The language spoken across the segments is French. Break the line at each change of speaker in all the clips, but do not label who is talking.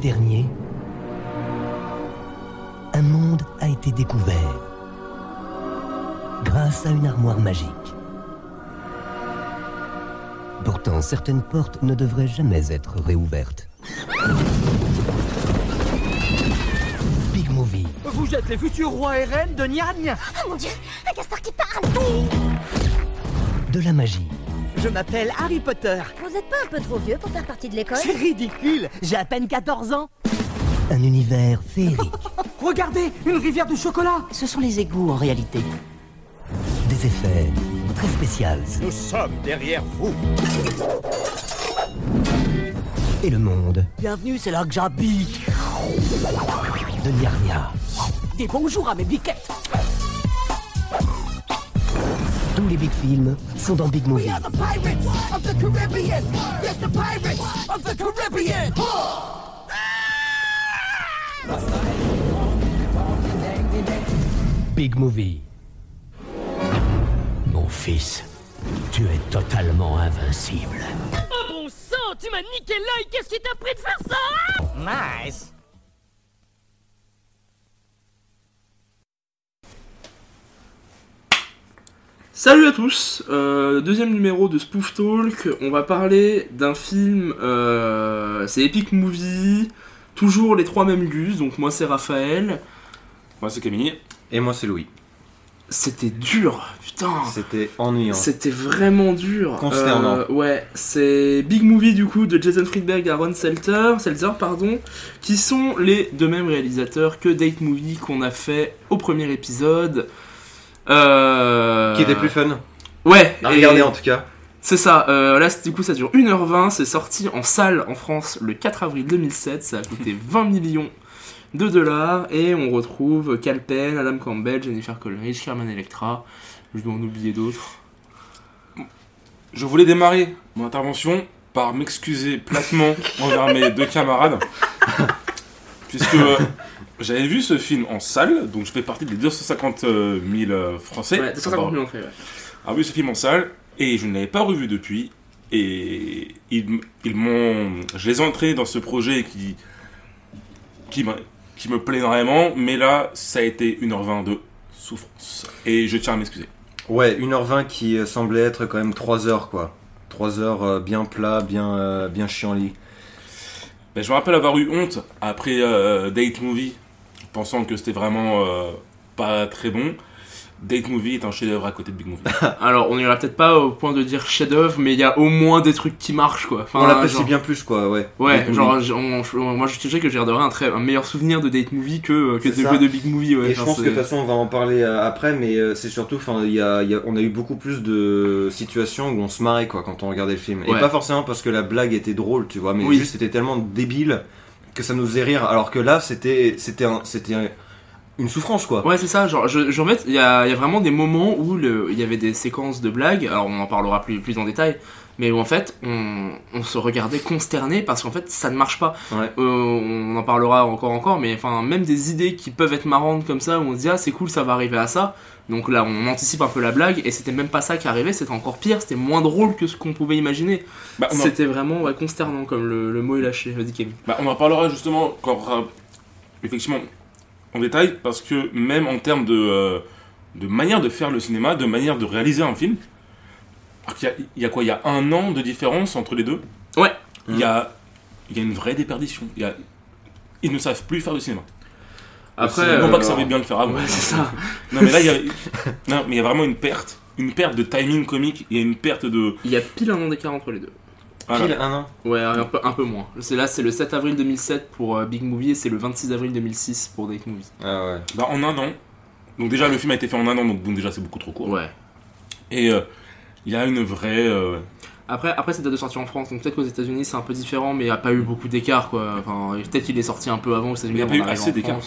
dernier, un monde a été découvert grâce à une armoire magique. Pourtant, certaines portes ne devraient jamais être réouvertes. Big Movie,
Vous êtes les futurs rois et reines de Niagne
Oh mon dieu, un castor qui parle
de la magie,
Je m'appelle Harry Potter.
Vous êtes pas un peu trop vieux pour faire partie de l'école
C'est ridicule, j'ai à peine 14 ans.
un univers féerique,
Regardez, une rivière de chocolat
Ce sont les égouts en réalité.
des effets très spéciaux
Nous sommes derrière vous.
et le monde
Bienvenue, c'est là que j'habite.
de Nyarnia.
Des bonjours à mes biquettes.
Tous les big films sont dans Big Movie.
the pirates of the Caribbean. Yes, the pirates of the Caribbean.
Big Movie.
Mon fils, tu es totalement invincible.
Oh bon sang, tu m'as niqué l'œil, qu'est-ce qui t'a pris de faire ça?
Nice.
Salut à tous, euh, deuxième numéro de Spoof Talk. On va parler d'un film, euh, c'est Epic Movie, toujours les trois mêmes gus. Donc moi c'est Raphaël.
Moi, c'est Camille.
Et moi c'est Louis.
C'était dur, putain.
C'était ennuyant.
C'était vraiment dur.
Consternant.
Euh, ouais, c'est Big Movie du coup de Jason Friedberg et Aaron Seltzer, Seltzer pardon, qui sont les deux mêmes réalisateurs que Date Movie qu'on a fait au premier épisode. Euh...
Qui était plus fun
Ouais.
à
et-
en tout cas.
C'est ça, euh, là c'est- du coup ça dure 1h20, c'est sorti en salle en France le 4 avril 2007, ça a coûté 20 millions de dollars et on retrouve Cal Penn, Adam Campbell, Jennifer Coolidge, Carmen Electra, je dois en oublier d'autres.
Je voulais démarrer mon intervention par m'excuser platement envers mes deux camarades. Puisque euh, j'avais vu ce film en salle, donc je fais partie des 250 000 euh, Français.
Ouais, 250 millions entrées, ouais.
a vu ce film en salle et je ne l'avais pas revu depuis. Et ils, m- ils m'ont. Je les ai entraînés dans ce projet qui. qui, qui me plaît vraiment, mais là, ça a été 1h20 de souffrance. Et je tiens à m'excuser.
Ouais, 1h20 qui euh, semblait être quand même 3 heures quoi. 3 heures euh, bien plat, bien, euh, bien chiant-lit.
Ben, je me rappelle avoir eu honte après euh, Date Movie, pensant que c'était vraiment euh, pas très bon. Date Movie est un chef-d'œuvre à côté de Big Movie.
Alors on ira peut-être pas au point de dire chef-d'œuvre, mais il y a au moins des trucs qui marchent quoi. Enfin,
On l'apprécie
genre-
bien plus quoi, ouais.
Ouais, genre on- moi je sais que j'ai un, très, un meilleur souvenir de Date Movie que, que,
C'est
de,
ça.
que de Big Movie. Ouais,
Et je pense que de toute façon on va en parler euh, après, mais euh, c'est surtout, enfin, il y a, y a- on a eu beaucoup plus de situations où on se marrait quoi quand on regardait le film. Et pas forcément parce que la blague était drôle, tu vois, mais
Oui.
juste c'était tellement débile que ça nous faisait rire. Alors que là, c'était, c'était, un- c'était un- une souffrance quoi.
Ouais, c'est ça. Genre, je, je- il y a, vraiment des moments où il y avait des séquences de blagues. Alors, on en parlera plus, plus en détail. Mais où en fait, on, on se regardait consterné parce qu'en fait, ça ne marche pas.
Ouais.
Euh, on en parlera encore, encore. Mais enfin, même des idées qui peuvent être marrantes comme ça, où on se dit, ah, c'est cool, ça va arriver à ça. Donc là, on anticipe un peu la blague. Et c'était même pas ça qui arrivait. C'était encore pire. C'était moins drôle que ce qu'on pouvait imaginer.
Bah, en,
C'était vraiment ouais, consternant, comme le, le mot est lâché. Vas-y, Kevin.
bah, on en parlera justement quand fera, effectivement en détail, parce que même en termes de, euh, de manière de faire le cinéma, de manière de réaliser un film, alors qu'il y a- il y, a quoi Il y a un an de différence entre les deux
Ouais.
Il y a, il y a une vraie déperdition. Il y a, ils ne savent plus faire de cinéma.
Après,
non
euh,
pas que ça savait bien le faire avant.
Ouais, c'est ça.
Non mais là il y a, non, mais il y a vraiment une perte, une perte de timing comique. Il y a une perte de.
Il y a pile un an d'écart entre les deux.
Voilà.
Pile un an.
Ouais, un peu, un peu moins. C'est là, c'est le 7 avril 2007 pour euh, Big Movie et c'est le 26 avril 2006 pour Date Movie.
Ah ouais.
Bah, en un an. Donc déjà le film a été fait en un an, donc, donc déjà c'est beaucoup trop court.
Ouais.
Et euh, il y a une vraie. euh,
Après, après c'est date de sortie en France, donc peut-être qu'aux États-Unis c'est un peu différent, mais il n'y a pas eu beaucoup d'écart quoi. Enfin, peut-être qu'il est sorti un peu avant aux
Il
États-Unis.
n'y a pas eu assez d'écart.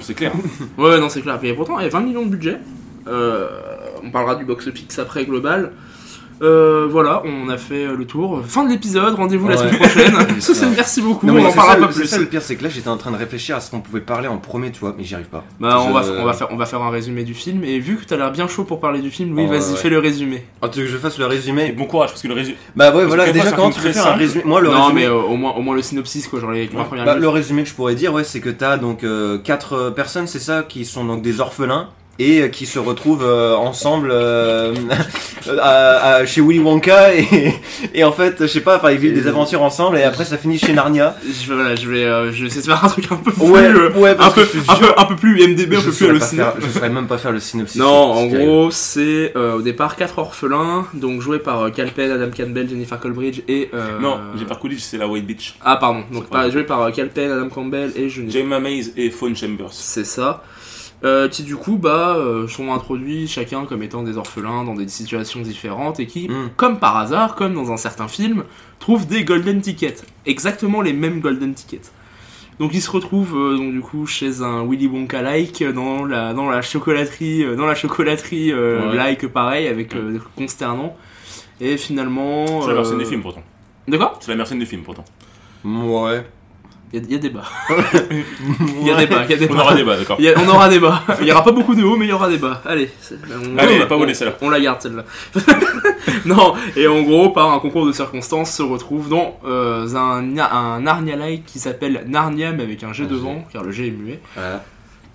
C'est clair.
Ouais, ouais, non, c'est clair. Et pourtant, il y a 20 millions de budget. Euh, on parlera du box-office après global. Euh, voilà, on a fait euh, le tour. Fin de l'épisode, rendez-vous la
Ouais.
semaine prochaine.
Ça.
Merci beaucoup,
Non,
on en parlera
ça,
pas plus.
ça le pire, c'est que là j'étais en train de réfléchir à ce qu'on pouvait parler en premier, tu vois, mais j'y arrive pas.
Bah, on,
Je-
va, on, va faire, on va faire un résumé du film. Et vu que t'as l'air bien chaud pour parler du film, Louis,
Oh, ouais,
vas-y,
ouais.
fais le résumé.
Ah, tu veux que je fasse le
Et
résumé
bon courage, parce que le résumé.
Bah ouais, voilà, déjà
fait
tu veux faire un résumé? Moi, le
non,
résumé.
mais euh, au, moins, au moins le synopsis, quoi, genre les 20 premières
Bah,
minutes.
le résumé que je pourrais dire, ouais, c'est que t'as donc euh, quatre euh, personnes, c'est ça, qui sont donc des orphelins et euh, qui se retrouvent euh, ensemble euh, à- à- chez Willy Wonka et, et en fait, je sais pas, enfin ils vivent des aventures ensemble et après ça finit chez Narnia.
Je, vais- voilà, je vais, euh, je vais essayer de faire un truc un peu plus,
Ouais,
euh,
ouais,
un peu, un
jure,
peu, un peu plus IMDB, un
je
peu plus hallucinant.
je saurais même pas faire le synopsis.
Non, en gros, c'est euh, au départ quatre orphelins, donc joués par euh, Cal Penn, Adam Campbell, Jennifer Colbridge et. euh,
Non, Jennifer Coolidge, c'est la White Beach.
Ah, pardon, donc pas, joué par euh, Cal Penn, Adam Campbell et Jennifer.
Jemma Maze et Fawn Chambers.
C'est ça. Euh, qui du coup bah, euh, sont introduits chacun comme étant des orphelins dans des situations différentes et qui,
Mm.
comme par hasard, comme dans un certain film, trouvent des golden tickets. Exactement les mêmes golden tickets. Donc ils se retrouvent euh, donc du coup chez un Willy Wonka like dans la dans la chocolaterie euh, dans la chocolaterie euh,
Ouais.
like pareil avec euh, consternant et finalement
C'est la meilleure scène
euh,
du film pourtant.
De quoi?
C'est la meilleure scène du film pourtant.
Ouais.
Il y, a- il y a débat. Il y a débat. Il y a débat.
On aura débat, d'accord.
Il y a- on aura débat. Il y aura pas beaucoup de haut, mais il y aura débat. Allez, on,
Allez,
on-
pas volé, celle-là.
On la garde celle-là. non, et en gros, par un concours de circonstances, se retrouve dans euh, un, un Narnia-like qui s'appelle Narnia, mais avec un G devant, car le G est muet.
Voilà.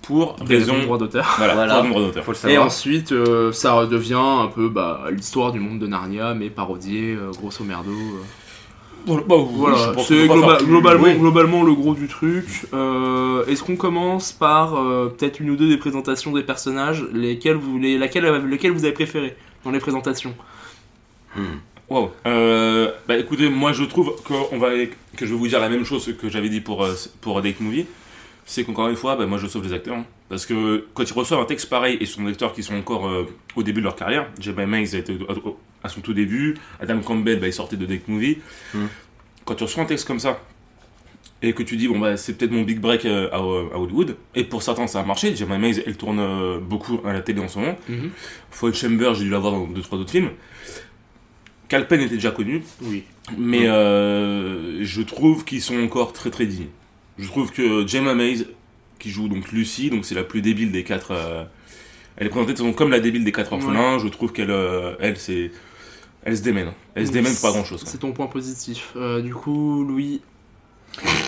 Pour
Raison droit d'auteur.
Voilà,
Voilà.
pour raison de droit d'auteur.
Faut le
Et ensuite, euh, ça redevient un peu bah, l'histoire du monde de Narnia, mais parodié, euh, grosso merdo. euh.
Voilà, bah, oui,
Voilà, c'est globa- globalement,
oui.
globalement le gros du truc. Euh, Est-ce qu'on commence par euh, peut-être une ou deux des présentations des personnages, lesquelles vous, les, laquelle, lesquelles vous avez préférées dans les présentations
Wow. Euh, bah écoutez, moi je trouve qu'on va, que je vais vous dire la même chose que j'avais dit pour, pour Date Movie. C'est qu'encore une fois, bah, moi je sauve les acteurs. hein. Parce que quand ils reçoivent un texte pareil et ce sont des acteurs qui sont encore euh, au début de leur carrière, J.B. Mays a été au- à son tout début, Adam Campbell bah, il sortait de Date Movie.
Mm.
Quand tu reçois un texte comme ça et que tu dis, bon bah c'est peut-être mon big break euh, à, à Hollywood, et pour certains ça a marché, J.B. Mays elle tourne euh, beaucoup à la télé en ce moment. Fawn Chamber, j'ai dû l'avoir dans deux trois autres films. Calpen était déjà connu,
Oui.
mais euh, je trouve qu'ils sont encore très très dignes. Je trouve que Gemma Mays, qui joue donc Lucie, donc c'est la plus débile des quatre. elle est présentée comme la débile des quatre orphelins. Je trouve qu'elle, elle, c'est, elle se démène. Elle se démène pour pas grand chose.
C'est ton point positif. Euh, du coup, Louis.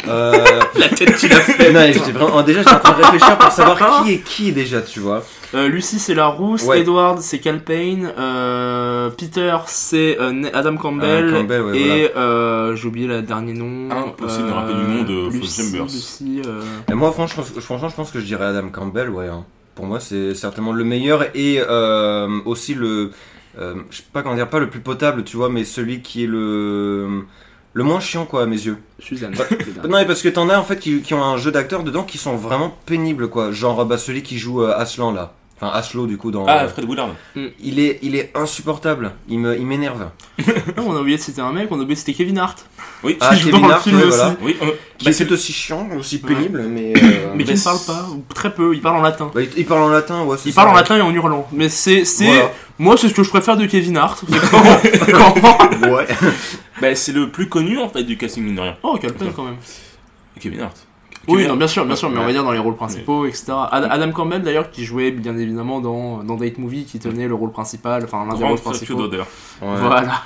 Euh,
La tête qu'il a fait.
non, j'étais vraiment, déjà, j'étais en train de réfléchir pour savoir qui est qui déjà, tu vois.
Euh, Lucie, c'est la rousse.
Ouais.
Edward, c'est Cal Payne. euh, Peter, c'est euh, Adam Campbell.
Adam Campbell, ouais,
et euh, j'ai oublié le dernier nom.
Impossible de me rappeler du nom de
Lucie,
Chambers.
Lucie, euh,
Et moi, franchement, je- franchement, je pense que je dirais Adam Campbell, ouais. hein. Pour moi, c'est certainement le meilleur et euh, aussi le. Euh, je sais pas comment dire, pas le plus potable, tu vois, mais celui qui est le. Le moins chiant, quoi, à mes yeux.
Suzanne.
Bah, Non, mais parce que t'en as en fait qui, qui ont un jeu d'acteurs dedans qui sont vraiment pénibles, quoi. Genre, bah, celui qui joue euh, Aslan, là. Enfin, Aslo, du coup, dans.
Ah,
euh,
Fred Willard.
il, est, il est insupportable. Il me- il m'énerve.
Non, on a oublié de citer un mec, on a oublié de citer Kevin Hart.
Oui,
Ah, Kevin Hart,
aussi.
voilà.
oui. euh,
Qui
bah,
est aussi chiant, aussi
Ouais.
pénible, mais. euh,
Mais qui
mais
ne parle pas, ou très peu, il parle en latin.
bah, il, il parle en latin, ouais, c'est
Il
ça,
parle en latin et en hurlant. Mais c'est. c'est
Voilà.
Moi, c'est ce que je préfère de Kevin Hart. C'est quand- quand-
Ouais.
bah, c'est le plus connu en fait du casting mine de rien.
Oh, Payne quand même.
Kevin Hart.
Oui, non, bien sûr, bien sûr, mais on va dire dans les rôles principaux, etc. Ad- Adam Campbell d'ailleurs, qui jouait bien évidemment dans, dans Date Movie, qui tenait le rôle principal, enfin l'un des rôles principaux.
d'odeur.
Voilà.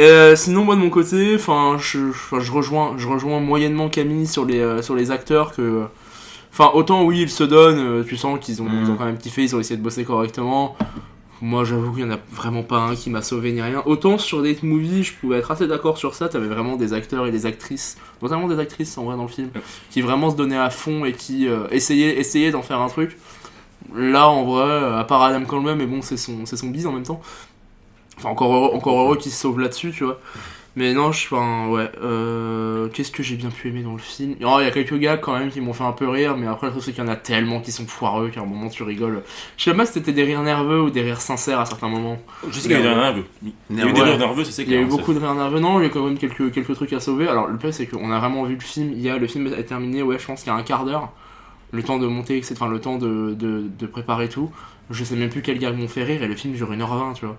Euh, sinon, moi de mon côté, enfin, je, rejoins, je rejoins moyennement Camille sur les, euh, sur les acteurs que, enfin, autant oui, ils se donnent, euh, tu sens qu'ils ont,
Mm.
ils ont quand même kiffé, ils ont essayé de bosser correctement. Moi, j'avoue qu'il y en a vraiment pas un qui m'a sauvé ni rien. Autant sur Date Movie, je pouvais être assez d'accord sur ça. T'avais vraiment des acteurs et des actrices, notamment des actrices en vrai dans le film, qui vraiment se donnaient à fond et qui euh, essayaient, essayaient d'en faire un truc. Là, en vrai, euh, à part Adam Campbell, mais bon, c'est son, c'est son bise en même temps. Enfin, encore heureux, encore heureux qu'il se sauve là-dessus, tu vois. Mais non, je suis enfin, ouais. Euh, Qu'est-ce que j'ai bien pu aimer dans le film? Oh, il y a quelques gars quand même qui m'ont fait un peu rire, mais après, le truc, c'est qu'il y en a tellement qui sont foireux qu'à un moment, tu rigoles. Je sais pas si c'était des rires nerveux ou des rires sincères à certains moments.
Je sais qu'il y a eu des rires nerveux. Il y a eu des rires nerveux, c'est
Il y a eu beaucoup de rires nerveux, non, il y a quand même quelques, quelques trucs à sauver. Alors, le pire, c'est qu'on a vraiment vu le film, il y a, le film est terminé, ouais, je pense qu'il y a un quart d'heure. Le temps de monter, etc., enfin, le temps de, de, de préparer tout. Je sais même plus quel gars m'ont fait rire, et le film dure 1h20, tu vois.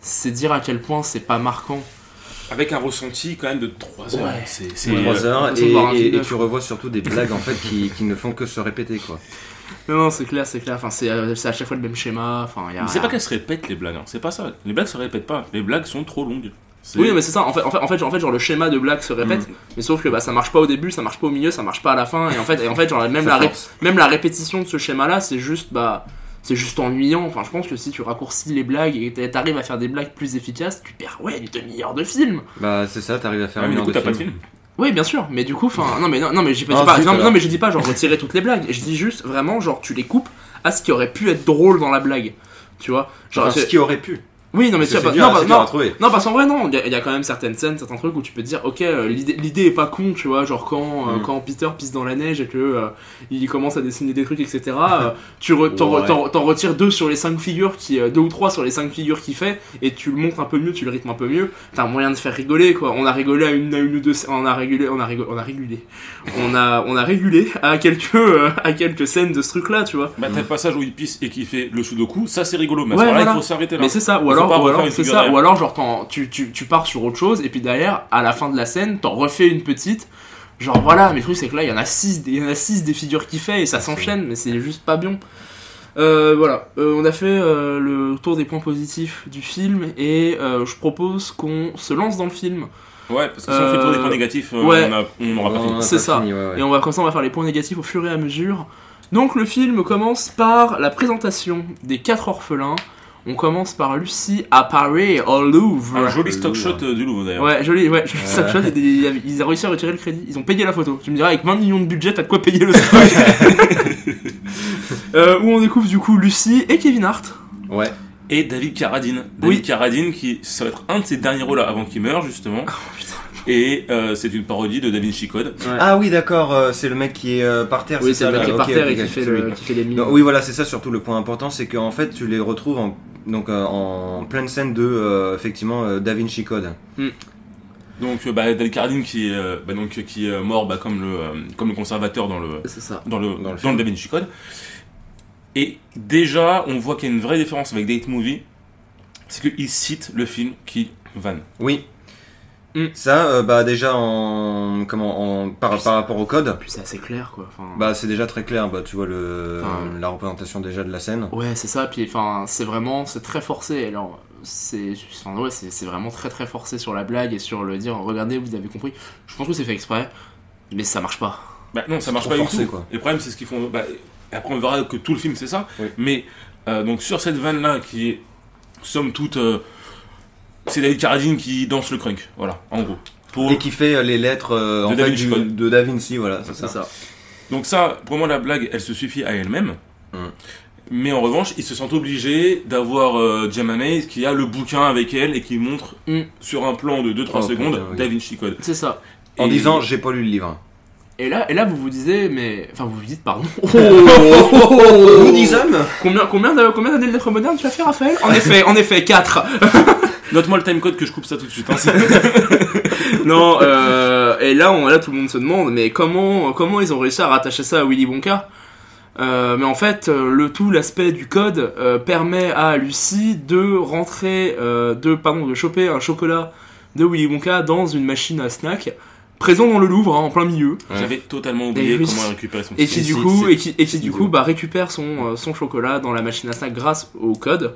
c'est dire à quel point c'est pas marquant.
Avec un ressenti quand même de 3 heures.
Ouais.
C'est c'est, euh,
3 heures
façon
et, tu revois surtout des blagues en fait qui, qui ne font que se répéter quoi.
Non, non, c'est clair, c'est clair. Enfin, c'est euh, c'est à chaque fois le même schéma. Enfin, il y a.
Mais c'est pas qu'elles se répètent les blagues, hein. c'est pas ça. Les blagues se répètent pas, les blagues sont trop longues. C'est-
Oui, mais c'est ça. En fait, en fait, en fait, genre, en fait, genre, le schéma de blague se répète,
Mm.
mais sauf que bah, ça marche pas au début, ça marche pas au milieu, ça marche pas à la fin. Et en fait, et en fait genre, même, la ré- même la répétition de ce schéma-là, c'est juste, bah, c'est juste ennuyant. Enfin, je pense que si tu raccourcis les blagues et que t'arrives à faire des blagues plus efficaces, tu perds ouais une demi-heure de film.
Bah c'est ça, t'arrives à faire
Ouais, mais
une
du
heure
coup,
de
t'as pas de
film.
Oui, bien sûr, mais du coup, enfin, non, mais non, non, mais j'ai pas,
Ah,
dis pas- non, mais je dis pas genre retirer toutes les blagues. Je dis juste vraiment genre tu les coupes à ce qui aurait pu être drôle dans la blague. Tu vois, genre
Enfin, ce qui aurait pu.
Oui, non, mais tu pas-
dur,
non, bah, non,
à trouver.
Non, parce qu'en vrai, non, il y, a- il y a quand même certaines scènes, certains trucs où tu peux te dire, ok, euh, l'idée l'idée est pas con, tu vois, genre quand, euh,
Mm.
quand Peter pisse dans la neige et que euh, il commence à dessiner des trucs, etc., euh, tu re- t'en
Ouais.
retires deux sur les cinq figures, qui, euh, deux ou trois sur les cinq figures qu'il fait, et tu le montres un peu mieux, tu le rythmes un peu mieux, t'as moyen de faire rigoler, quoi. On a rigolé à une, à une ou deux, on a rigolé, on a rigolé, on a régulé, on a, on a régulé à quelques, euh, à quelques scènes de ce truc-là, tu vois.
Bah, t'as le passage où il pisse et qui fait le sudoku, ça c'est rigolo, mais à
Ouais, voilà.
il faut s'arrêter là.
Mais c'est ça, ou alors,
pas
ou alors,
une
c'est
figure
ça,
derrière.
ou alors genre t'en- tu, tu, tu pars sur autre chose et puis derrière, à la fin de la scène, t'en refais une petite. Genre voilà, mais le truc c'est que là il y en a 6 il y en a six des figures qu'il fait et ça s'enchaîne, mais c'est juste pas bien. Euh, voilà, Euh, on a fait euh, le tour des points positifs du film et euh, je propose qu'on se lance dans le film
Ouais, parce que si on fait le tour des points négatifs,
ouais.
on n'aura pas fini.
C'est ça.
fini, ouais, ouais.
et on va comme ça on va faire les points négatifs au fur et à mesure. Donc le film commence par la présentation des quatre orphelins. On commence par Lucie à Paris au Louvre.
Un joli stock shot euh, du Louvre d'ailleurs.
Ouais, joli, ouais, joli stock shot, et des- ils, ils ont réussi à retirer le crédit, ils ont payé la photo. Tu me diras, avec 20 millions de budget, t'as de quoi payer le stock. euh, où on découvre du coup Lucie et Kevin Hart.
Ouais.
Et David Carradine. David
Oui.
Carradine, qui ça va être un de ses derniers rôles avant qu'il meure justement.
Oh,
Et euh, c'est une parodie de Da Vinci Code.
Ah oui d'accord, euh, c'est le mec qui est euh, par terre.
Oui, c'est
ça,
le mec qui est par
Ok,
terre
ok,
et qui fait,
c'est
le,
lui.
qui fait les mimes.
Non, oui voilà, c'est ça surtout le point important, c'est qu'en fait tu les retrouves en, donc, euh, en pleine scène de euh, effectivement euh, Da Vinci Code.
Donc euh, bah, David Carradine qui est, euh, bah, donc, qui est mort bah, comme, le, euh, comme le conservateur dans le,
ça.
dans le,
Dans le
dans le,
film.
Da Vinci Code. Et déjà, on voit qu'il y a une vraie différence avec Date Movie. C'est qu'il cite le film qui vanne.
Oui.
Mm.
Ça, euh, bah déjà en comment en par, par rapport au code,
Puis c'est assez clair quoi. Enfin,
bah c'est déjà très clair. Bah tu vois le
Enfin,
la représentation déjà de la scène.
Ouais, c'est ça. Puis enfin, c'est vraiment, c'est très forcé. Alors, c'est, enfin, ouais, c'est, c'est vraiment très très forcé sur la blague et sur le dire. Regardez, vous avez compris. Je pense que c'est fait exprès, mais ça marche pas.
Bah non, ça marche pas
forcé,
du tout.
quoi.
Et le problème, c'est ce qu'ils font. Bah, après, on verra que tout le film, c'est ça.
Oui.
Mais euh, donc sur cette vanne là, qui est somme toute, euh, c'est David Carradine qui danse le crunk. Voilà, en gros. Pour...
Et qui fait euh, les lettres euh, en
De Da
fait
Vinci
du- de Da Vinci, voilà, c'est ça.
ça.
Donc ça, pour moi, la blague, elle se suffit à elle-même.
Mm.
Mais en revanche, ils se sentent obligés d'avoir euh, Gemma Mays qui a le bouquin avec elle et qui montre
Mm.
sur un plan de 2-3
Oh,
secondes
putain, oui.
Da Vinci Code.
C'est ça.
En
Et-
disant j'ai pas lu le livre.
Et là, et là, vous vous disiez, mais, enfin, vous vous dites, pardon.
Nous disons
Combien, combien, de- combien d'années de lettres modernes tu as fait, Raphaël? En effet, en effet, 4
Note-moi le timecode que je coupe ça tout de suite. hein.
Non, euh, et là, on, là, tout le monde se demande, mais comment, comment ils ont réussi à rattacher ça à Willy Wonka? Euh, mais en fait, euh, le tout, l'aspect du code euh, permet à Lucie de rentrer, euh, de pardon, de choper un chocolat de Willy Wonka dans une machine à snack présent dans le Louvre, hein, en plein milieu,
J'avais totalement oublié
Et
comment récupérer son
et qui du coup, et qui, et qui du coup, bah, récupère son, euh, son chocolat dans la machine à snack grâce au code.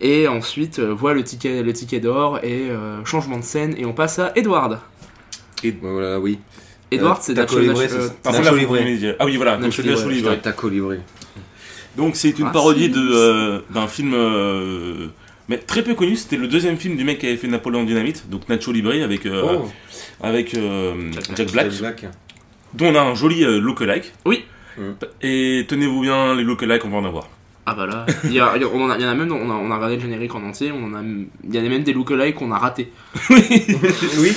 Et ensuite euh, voit le ticket, le ticket d'or et euh, changement de scène et on passe à Edward.
Voilà, oui.
Edward,
Euh,
c'est Nacho-
Libre,
euh,
Libre.
Ah oui, voilà, donc
Nacho
c'est Nacho
Libre,
Libre.
Taco livré.
Donc c'est une
Ah,
parodie euh, d'un film euh, mais très peu connu. C'était le deuxième film du mec qui avait fait Napoléon Dynamite, donc Nacho Libre avec euh,
Oh,
avec euh, Jack, Black,
Jack Black.
dont on a un joli euh, lookalike.
Oui.
Mm.
Et tenez-vous bien, les lookalikes, on va en avoir.
Ah bah là, il y, a, il y a- on en a, il y en a même, on a, on a regardé le générique en entier, on en a, il y en a même des lookalikes qu'on a ratés.
oui.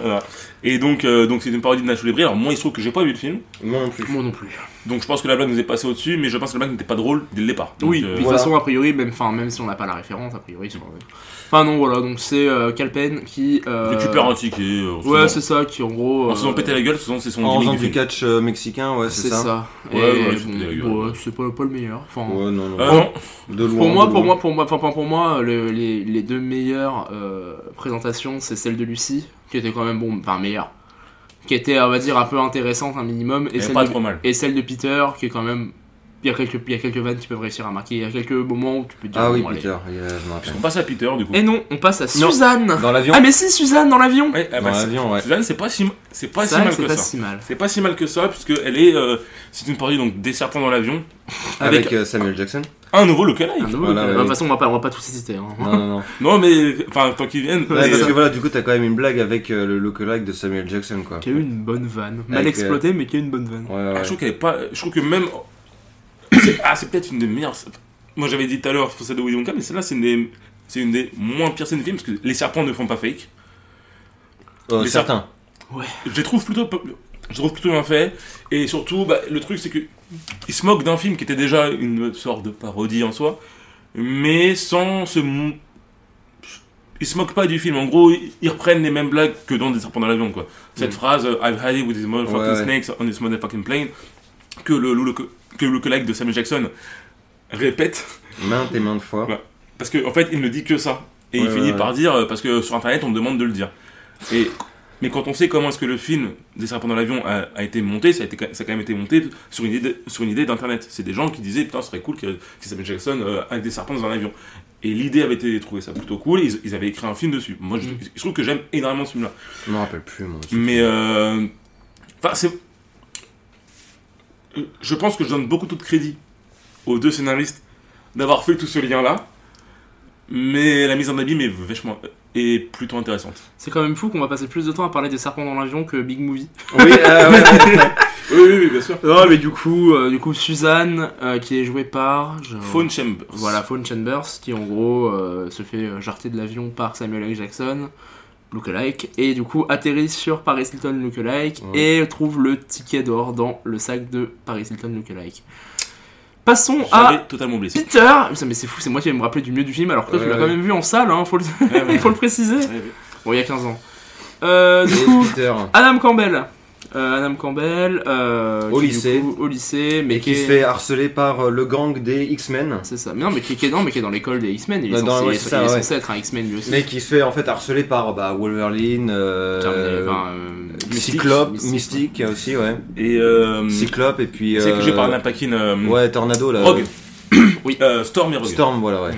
Voilà. Et donc, euh, donc c'est une parodie de Nacho Libri. Alors moi, il se trouve que j'ai pas vu le film,
Moi non plus.
Moi non plus.
donc je pense que la blague nous est passée au-dessus, mais je pense que la blague n'était pas drôle dès le départ. Donc,
oui,
euh,
de toute
voilà.
façon, a priori, même, enfin, même si on n'a pas la référence, a priori, sur... Enfin non, voilà, donc c'est euh, Calpen qui... Euh...
récupère un ticket. euh,
Ouais, c'est ça, qui en gros...
En se faisant
euh,
péter la gueule, c'est son
En faisant
du
catch euh, mexicain, ouais, c'est
C'est
ça.
ça.
Ouais,
Et
ouais,
bon,
c'est la gueule.
ouais, c'est pas, pas le meilleur. Enfin,
Ouais, non, non.
Non,
De loin.
Pour moi,
de
pour
loin.
moi, pour moi, enfin, pour moi, le- les, les deux meilleures euh, présentations, c'est celle de Lucie, qui était quand même bon, enfin meilleure, qui était, on va dire, un peu intéressante un minimum, et celle,
pas
de,
trop mal.
et celle de Peter, qui est quand même, il y a quelques, il y a quelques vannes qui peuvent réussir à marquer, il y a quelques moments où tu peux te dire,
Ah oui,
bon, allez.
Peter, je rappelle.
On passe à Peter du coup.
Et non, on passe à
Non.
Suzanne.
Dans l'avion
Ah mais si, Suzanne dans l'avion.
Ouais, ah
Dans
bah, c'est-
l'avion, ouais.
Suzanne, c'est pas si, c'est pas si mal
c'est
que
pas
ça.
si mal.
C'est pas si mal que ça, puisque elle est, euh, c'est une parodie donc des serpents dans l'avion,
Avec
avec
euh, Samuel Jackson
un nouveau lookalike.
Ah,
Voilà,
ok.
ouais.
De toute façon, on va pas, on va pas tous citer. Hein.
Non, non, non.
Non mais, enfin, tant qu'ils viennent.
Ouais,
mais,
parce
euh,
que voilà, du coup, t'as quand même une blague avec euh, le lookalike de Samuel Jackson, quoi.
Qui a eu une bonne vanne, mal
Avec,
exploitée, mais qui a eu une bonne vanne.
Ouais,
ah, je trouve qu'elle est pas, je trouve que même, ah, c'est peut-être une des meilleures. Moi, j'avais dit tout à l'heure, c'est celle de Willy Wonka, mais celle-là, c'est une des, une des moins pires scènes du film, parce que les serpents ne font pas fake.
Oh,
les
certains.
Je les trouve plutôt, je trouve plutôt bien fait. Et surtout, bah, le truc, c'est que ils se moquent d'un film qui était déjà une sorte de parodie en soi, mais sans se, ils se moquent pas du film. En gros, ils reprennent les mêmes blagues que dans Des serpents dans l'avion, quoi. Cette phrase, euh, I've had it with these motherfucking
Ouais, ouais.
snakes on this motherfucking plane, que le, le, que le collègue de Samuel Jackson répète,
Maintes et maintes fois.
Ouais. parce qu'en en fait, il ne dit que ça. Et il finit par dire, euh, parce que sur internet, on me demande de le dire. Et, mais quand on sait comment est-ce que le film des serpents dans l'avion a, a été monté, ça a, été, ça a quand même été monté sur une idée, sur une idée d'internet. C'est des gens qui disaient, putain, ce serait cool que, Samuel Jackson euh, avec des serpents dans un avion. Et l'idée avait été trouvée ça plutôt cool, ils, ils avaient écrit un film dessus. Moi, je, je trouve que j'aime énormément ce film-là.
Je me rappelle plus, moi.
Mais euh, enfin c'est je pense que je donne beaucoup tout de crédit aux deux scénaristes d'avoir fait tout ce lien là. Mais la mise en abîme est vachement est plutôt intéressante.
C'est quand même fou qu'on va passer plus de temps à parler des serpents dans l'avion que Big Movie.
Oui, euh, ouais, ouais.
Oui, oui, oui, bien sûr.
Non, mais du coup, euh, du coup Suzanne, euh, qui est jouée par. je-
Phone Chambers.
Voilà, Fawn Chambers, qui en gros euh, se fait jarter de l'avion par Samuel L. Jackson, lookalike, et du coup atterrit sur Paris Hilton lookalike,
Ouais.
et trouve le ticket d'or dans le sac de Paris Hilton lookalike. Passons à
totalement ça.
Peter Mais c'est fou, c'est moi qui vais me rappeler du mieux du film, alors que toi,
Ouais,
tu l'as
ouais.
quand même vu en salle, hein, faut le, il faut le préciser. Bon, il y a 15 ans. Euh, du coup,
Peter.
Adam Campbell. Euh, Adam Campbell, euh,
Au
qui,
lycée.
coup, au lycée, mais
Et qui
est-
se fait harceler par euh, le gang des X-Men.
C'est ça. Mais non, mais qui, qui est, non, mais qui est dans l'école des X-Men. Il est,
Bah, dans-
censé,
ouais,
il est-
c'est ça,
il est
ouais.
censé être un X-Men lui aussi.
Mais qui se fait en fait harceler par bah, Wolverine, euh,
Terminé, enfin, euh, Mystique,
Cyclope,
Mystique,
Mystique, aussi, ouais.
Et euh,
Cyclope et puis.
c'est que j'ai
euh,
par Napakin euh,
Ouais, Tornado là.
Rogue.
Oui.
Euh, Storm et Rogue.
Storm, voilà, ouais.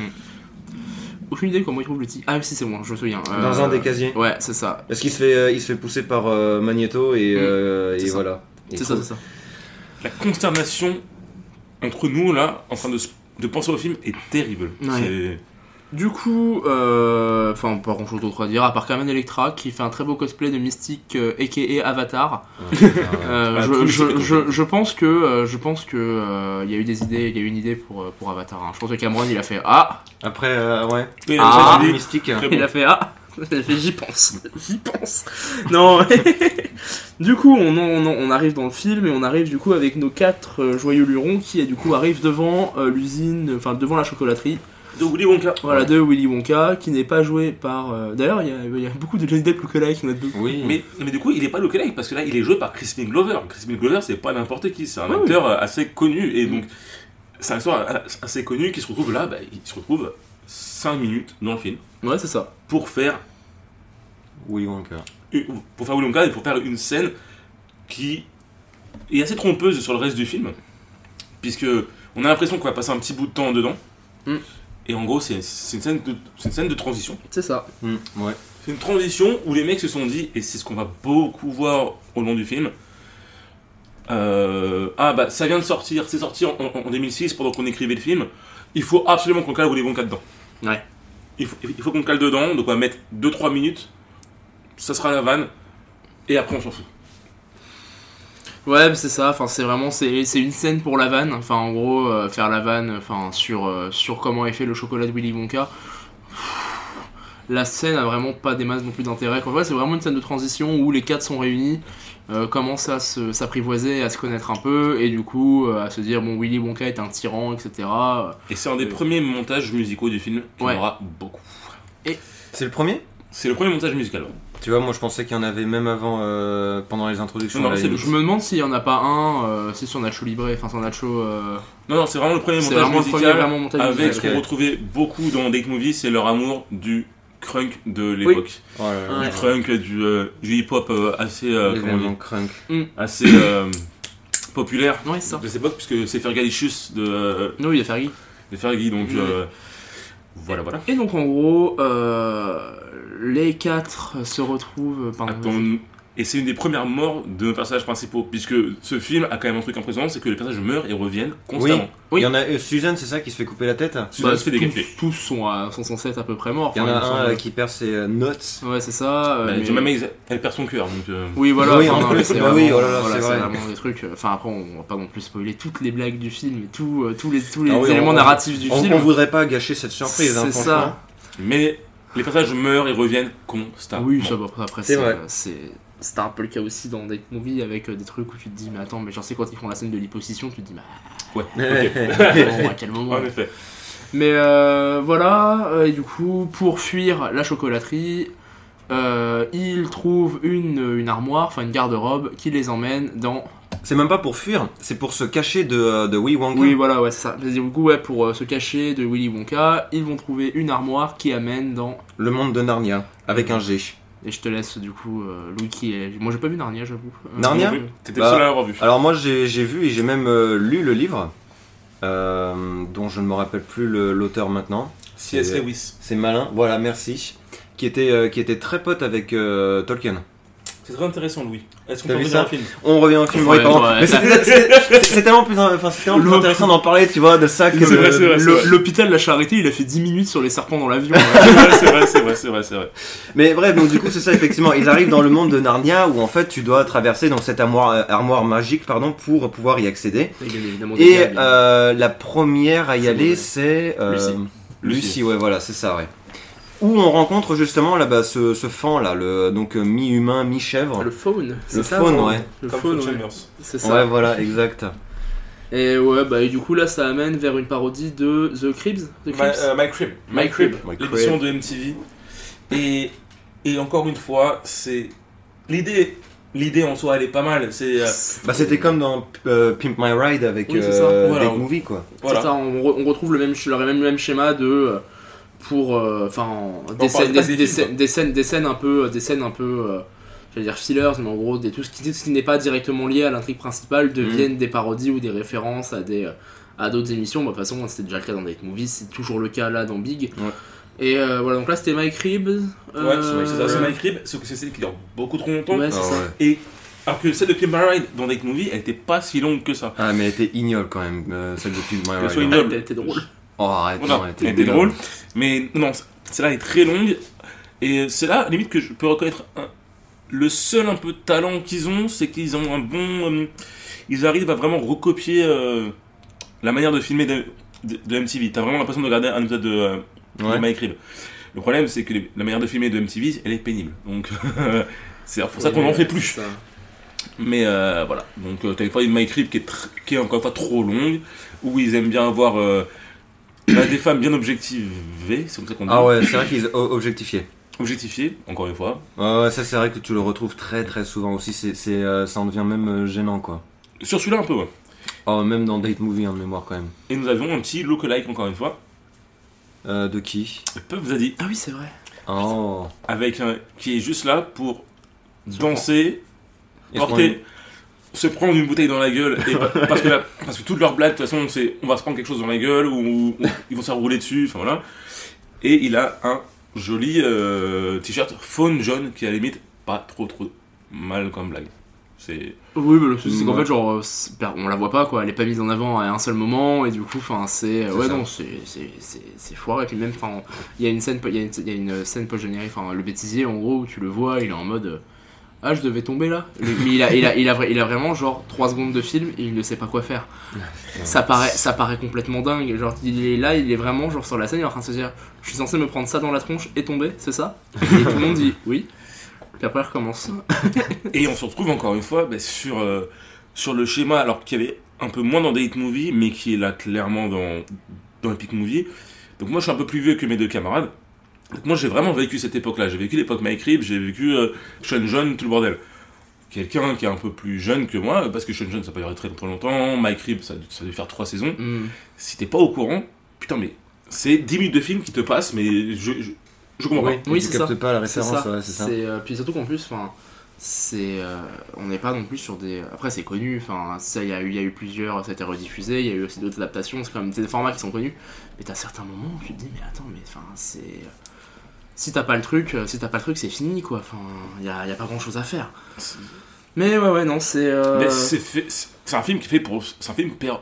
Aucune idée comment il trouve le titre. Ah, oui, si, c'est bon, je me souviens. Euh,
Dans un des casiers.
Ouais, c'est ça.
Parce qu'il se fait, euh, il se fait pousser par euh, Magneto et,
Mm.
euh,
C'est
et
ça.
voilà. Et
C'est ça, c'est ça.
La consternation entre nous là, en train de, s- de penser au film, est terrible.
Ouais.
C'est-
Du coup, euh, enfin, pas grand chose d'autre à dire, à part Carmen Electra qui fait un très beau cosplay de Mystique euh, aka Avatar.
Ouais.
Euh,
Bah,
je, pense que, euh, je pense que euh, il y a eu des idées, il y a eu une idée pour, pour Avatar. hein. Je pense que Cameron il a fait ah,
Après, euh, ouais.
Oui,
Ah,
dit-
Mystique.
Il a fait ah. Il a fait, J'y pense, j'y pense. Non. du coup, on, on, on arrive dans le film et on arrive du coup avec nos quatre joyeux lurons qui du coup arrivent devant euh, l'usine, enfin devant la chocolaterie.
De Willy Wonka.
Voilà, de Willy Wonka, qui n'est pas joué par. euh, D'ailleurs, il y a, il y a beaucoup de Johnny Depp lookalike là-dedans.
Oui.
Mais, mais du coup, il est pas lookalike parce que là, il est joué par Crispin Glover. Crispin Glover, c'est pas n'importe qui, c'est un acteur euh, assez connu. Et donc, c'est un acteur euh, assez connu qui se retrouve là, bah, il se retrouve 5 minutes dans le film
Ouais, c'est ça.
pour faire,
Willy Wonka.
une- pour faire Willy Wonka et pour faire une scène qui est assez trompeuse sur le reste du film. Puisque on a l'impression qu'on va passer un petit bout de temps dedans.
Mm.
Et en gros, c'est une, scène de- c'est une scène de transition.
C'est ça.
Mm, ouais.
C'est une transition où les mecs se sont dit, et c'est ce qu'on va beaucoup voir au long du film, euh, ah bah ça vient de sortir, c'est sorti en, en- en 2006 pendant qu'on écrivait le film, il faut absolument qu'on cale Willy Wonka dedans.
Ouais.
Il faut, il faut qu'on cale dedans, donc on va mettre 2-3 minutes, ça sera la vanne, et après on s'en fout.
Ouais, c'est ça. Enfin, c'est vraiment c'est c'est une scène pour la vanne. Enfin, en gros, euh, faire la vanne. Enfin, sur euh, sur comment est fait le chocolat de Willy Wonka. la scène a vraiment pas des masses non plus d'intérêt. En fait, c'est vraiment une scène de transition où les quatre sont réunis, euh, commencent à se- s'apprivoiser, à se connaître un peu, et du coup euh, à se dire bon Willy Wonka est un tyran, etc.
Et c'est un des premiers montages musicaux du film qui
Ouais.
aura beaucoup.
C'est le premier?
C'est le premier montage musical.
Tu vois, moi je pensais qu'il y en avait même avant, euh, pendant les introductions.
Non, c'est
limite.
Je me demande s'il y en a pas un, euh, c'est sur Nacho Libre, enfin sur Nacho. euh,
Non, non, c'est vraiment le premier
c'est
montage
vraiment le
musical.
premier vraiment montage
avec
musical.
ce qu'on retrouvait beaucoup dans Date Movie, c'est leur amour du crunk de l'époque.
Oh là là.
Ouais.
Du crunk, du, euh, du hip-hop euh, assez, euh, comment on dit,
crunk.
assez euh, populaire
Ouais, c'est ça.
de cette époque, puisque c'est Fergalicious de, euh,
Oui, il y a Fergie.
de Fergie, donc
Ouais.
euh, voilà, voilà.
Et donc en gros, euh, les quatre se retrouvent. Pardon,
Attends, et c'est une des premières morts de nos personnages principaux, puisque ce film a quand même un truc impressionnant, c'est que les personnages meurent et reviennent constamment.
Oui.
Il y en a euh, Suzanne, c'est ça qui se fait couper la tête?
Suzanne
Bah,
se fait décapiter.
tous sont, à- sont censés être à peu près morts.
Il y en a un euh, qui perd ses euh, notes.
Ouais, c'est ça. euh,
Bah,
mais-
j'ai même elle, elle perd son cœur, donc. euh,
Oui, voilà.
Oui,
enfin,
en
non,
plus,
mais c'est
bah
vraiment,
oui, oh là là,
voilà, vraiment des trucs. euh, Enfin, après, on va pas non plus spoiler toutes les blagues du film tout, euh, tous les, tous les
Ah oui,
éléments
on-
narratifs du
On,
film.
on voudrait pas gâcher cette surprise, hein,
C'est
franchement.
ça.
Mais les personnages meurent et reviennent constamment.
Oui, ça va. Après,
C'est
c'est
vrai.
c'est c'était un peu le cas aussi dans Date Movie avec euh, des trucs où tu te dis, mais attends, mais genre, c'est quand ils font la scène de l'hyposition, tu te dis, bah,
Ouais,
bon, à quel moment
en effet.
Mais euh, voilà, euh, et du coup, pour fuir la chocolaterie, euh, ils trouvent une, une armoire, enfin une garde-robe, qui les emmène dans.
C'est même pas pour fuir, c'est pour se cacher de, de Willy Wonka.
Oui, voilà, ouais, c'est ça. Mais Du coup, ouais, pour euh, se cacher de Willy Wonka, ils vont trouver une armoire qui amène dans.
Le monde de Narnia, avec un G.
Et je te laisse, du coup, euh, Louis qui est. Moi, j'ai pas vu Narnia, j'avoue. Euh,
Narnia.
T'étais
Bah,
le seul à l'avoir vu.
Alors moi j'ai j'ai vu et j'ai même euh, lu le livre, euh, dont je ne me rappelle plus l'auteur maintenant.
C.S.
c'est-
Lewis.
C'est malin, voilà, merci. Qui était, euh, qui était très pote avec euh, Tolkien.
C'est très intéressant, Louis. Est-ce qu'on peut revenir
ça
au film?
On revient au film,
Ouais,
oui, pardon.
ouais,
Mais c'est tellement plus, enfin, c'est tellement plus intéressant d'en parler, tu vois, de ça que.
C'est vrai, c'est vrai.
Le- L'hôpital La Charité, il a fait 10 minutes sur les serpents dans l'avion.
C'est vrai, c'est vrai, c'est vrai, c'est vrai, c'est vrai.
Mais bref, donc du coup c'est ça effectivement. Ils arrivent dans le monde de Narnia où en fait tu dois traverser donc cette armoire, euh, armoire magique pardon pour pouvoir y accéder. Et euh, la première à y aller, c'est euh.
Lucie.
Lucie. ouais, voilà, c'est ça, ouais. Où on rencontre justement là-bas ce, ce fan là, le donc euh, mi-humain, mi-chèvre.
Le faune, c'est
Le
ça
faune, ouais.
Le faune, ouais. C'est ça.
Ouais, voilà, exact.
Et ouais, bah et du coup là ça amène vers une parodie de The Cribs. The
My,
Cribs
euh, My Crib.
My Crib.
My
L'émission de MTV. Et, et encore une fois, c'est. L'idée. L'idée en soi, elle est pas mal. C'est. euh,
Bah c'était comme dans euh, Pimp My Ride avec
Oui,
euh. Date Movie quoi.
voilà.
C'est ça, on, re- on retrouve le même, le même, le même schéma de euh, pour euh, enfin des, scènes, des,
pas des
des
films,
scènes, des scènes des scènes un peu des scènes un peu euh, j'allais dire fillers mais en gros des tout ce qui, tout ce qui n'est pas directement lié à l'intrigue principale deviennent des parodies ou des références à des euh, à d'autres émissions Bah, de toute façon c'était déjà le cas dans Date Movies c'est toujours le cas là dans Big
Ouais.
et euh, voilà donc là c'était My Crib
Ouais,
euh,
c'est ça, sauf que c'est celle qui dure beaucoup trop longtemps.
ouais c'est
Ah,
ça
ouais.
Et alors que celle de Pimp My Ride dans Date Movie, elle était pas si longue que ça.
Ah mais elle était ignoble quand même, euh, celle de Pimp My
Qu'elle soit
Ride.
elle était drôle
Oh arrête,
Voilà,
non, elle était,
elle était drôle. Mais non, celle-là est très longue. Et c'est là, limite, que je peux reconnaître un- le seul un peu de talent qu'ils ont, c'est qu'ils ont un bon. euh, ils arrivent à vraiment recopier euh, la manière de filmer de, de, de MTV. T'as vraiment l'impression de regarder un épisode de, euh, de Crib. Le problème, c'est que les- la manière de filmer de MTV, elle est pénible. Donc, c'est pour ça qu'on
Oui,
en fait plus. Mais euh, voilà, donc euh, t'as une fois une My Crib qui est, qui est encore une fois trop longue, où ils aiment bien avoir euh, bah, des femmes bien objectivées, c'est comme ça qu'on dit.
Ah ouais, c'est vrai qu'ils objectifié.
Objectifiées, encore une fois.
Ouais, ouais, ça c'est vrai que tu le retrouves très très souvent aussi, c'est, c'est, euh, ça en devient même euh, gênant quoi.
Sur celui-là un peu, ouais.
Oh, même dans Date Movie en mémoire quand même.
Et nous avions un petit look-alike, encore une fois.
Euh, de qui?
Puff vous a dit,
ah oui c'est vrai
Oh.
avec un, qui est juste là pour
Se
danser, porter, se prendre une bouteille dans la gueule, et pa- parce, que la- parce que toutes leurs blagues, de toute façon, c'est on va se prendre quelque chose dans la gueule, ou, ou ils vont se faire rouler dessus, enfin voilà. Et il a un joli euh, t-shirt faune jaune qui, à la limite, pas trop trop mal comme blague. C'est.
Oui, mais le souci, c'est qu'en
Ouais.
fait, genre, c'est- on la voit pas, quoi. Elle est pas mise en avant à un seul moment, et du coup, enfin, c'est. Ouais,
ça.
non, c'est c'est- foiré. Et puis même, enfin, il y a une scène, il y y a une scène post-générique, enfin, le bêtisier, en gros, où tu le vois, il est en mode. Ah, je devais tomber là. Mais il a, il, a, il, a, il a vraiment genre 3 secondes de film et il ne sait pas quoi faire. Ça paraît, ça paraît complètement dingue. Genre, il est là, il est vraiment genre sur la scène, il est en train de se dire Je suis censé me prendre ça dans la tronche et tomber, c'est ça? Et tout le monde dit Oui. Puis après, il recommence.
Et on se retrouve encore une fois bah, sur, euh, sur le schéma, alors qu'il y avait un peu moins dans Date Movie, mais qui est là clairement dans, dans Epic Movie. Donc moi je suis un peu plus vieux que mes deux camarades. Donc moi j'ai vraiment vécu cette époque-là. J'ai vécu l'époque Mike Rib, j'ai vécu euh, Sean John, tout le bordel. Quelqu'un qui est un peu plus jeune que moi, parce que Sean John ça n'a pas duré très, très longtemps, Mike Rib ça, ça a dû faire 3 saisons.
Hmm.
Si t'es pas au courant, putain mais c'est 10 minutes de film qui te passent, mais je, je, je comprends
Oui,
pas.
Oui,
tu
c'est
captes
ça.
pas la
C'est
référence,
ça.
ouais, c'est ça.
C'est, euh, puis surtout qu'en plus, enfin, c'est, euh, on n'est pas non plus sur des. Après, c'est connu. Enfin, ça, il y a eu, il y a eu plusieurs. Ça a été rediffusé. Il y a eu aussi d'autres adaptations. C'est quand même des formats qui sont connus. Mais t'as certains moments où tu te dis, mais attends, mais enfin, c'est. Si t'as pas le truc, euh, si t'as pas le truc, c'est fini, quoi. Enfin, il y a, il y a pas grand chose à faire. Mais ouais, ouais, non, c'est. Euh...
Mais c'est un film qui est fait pour. C'est un film pér-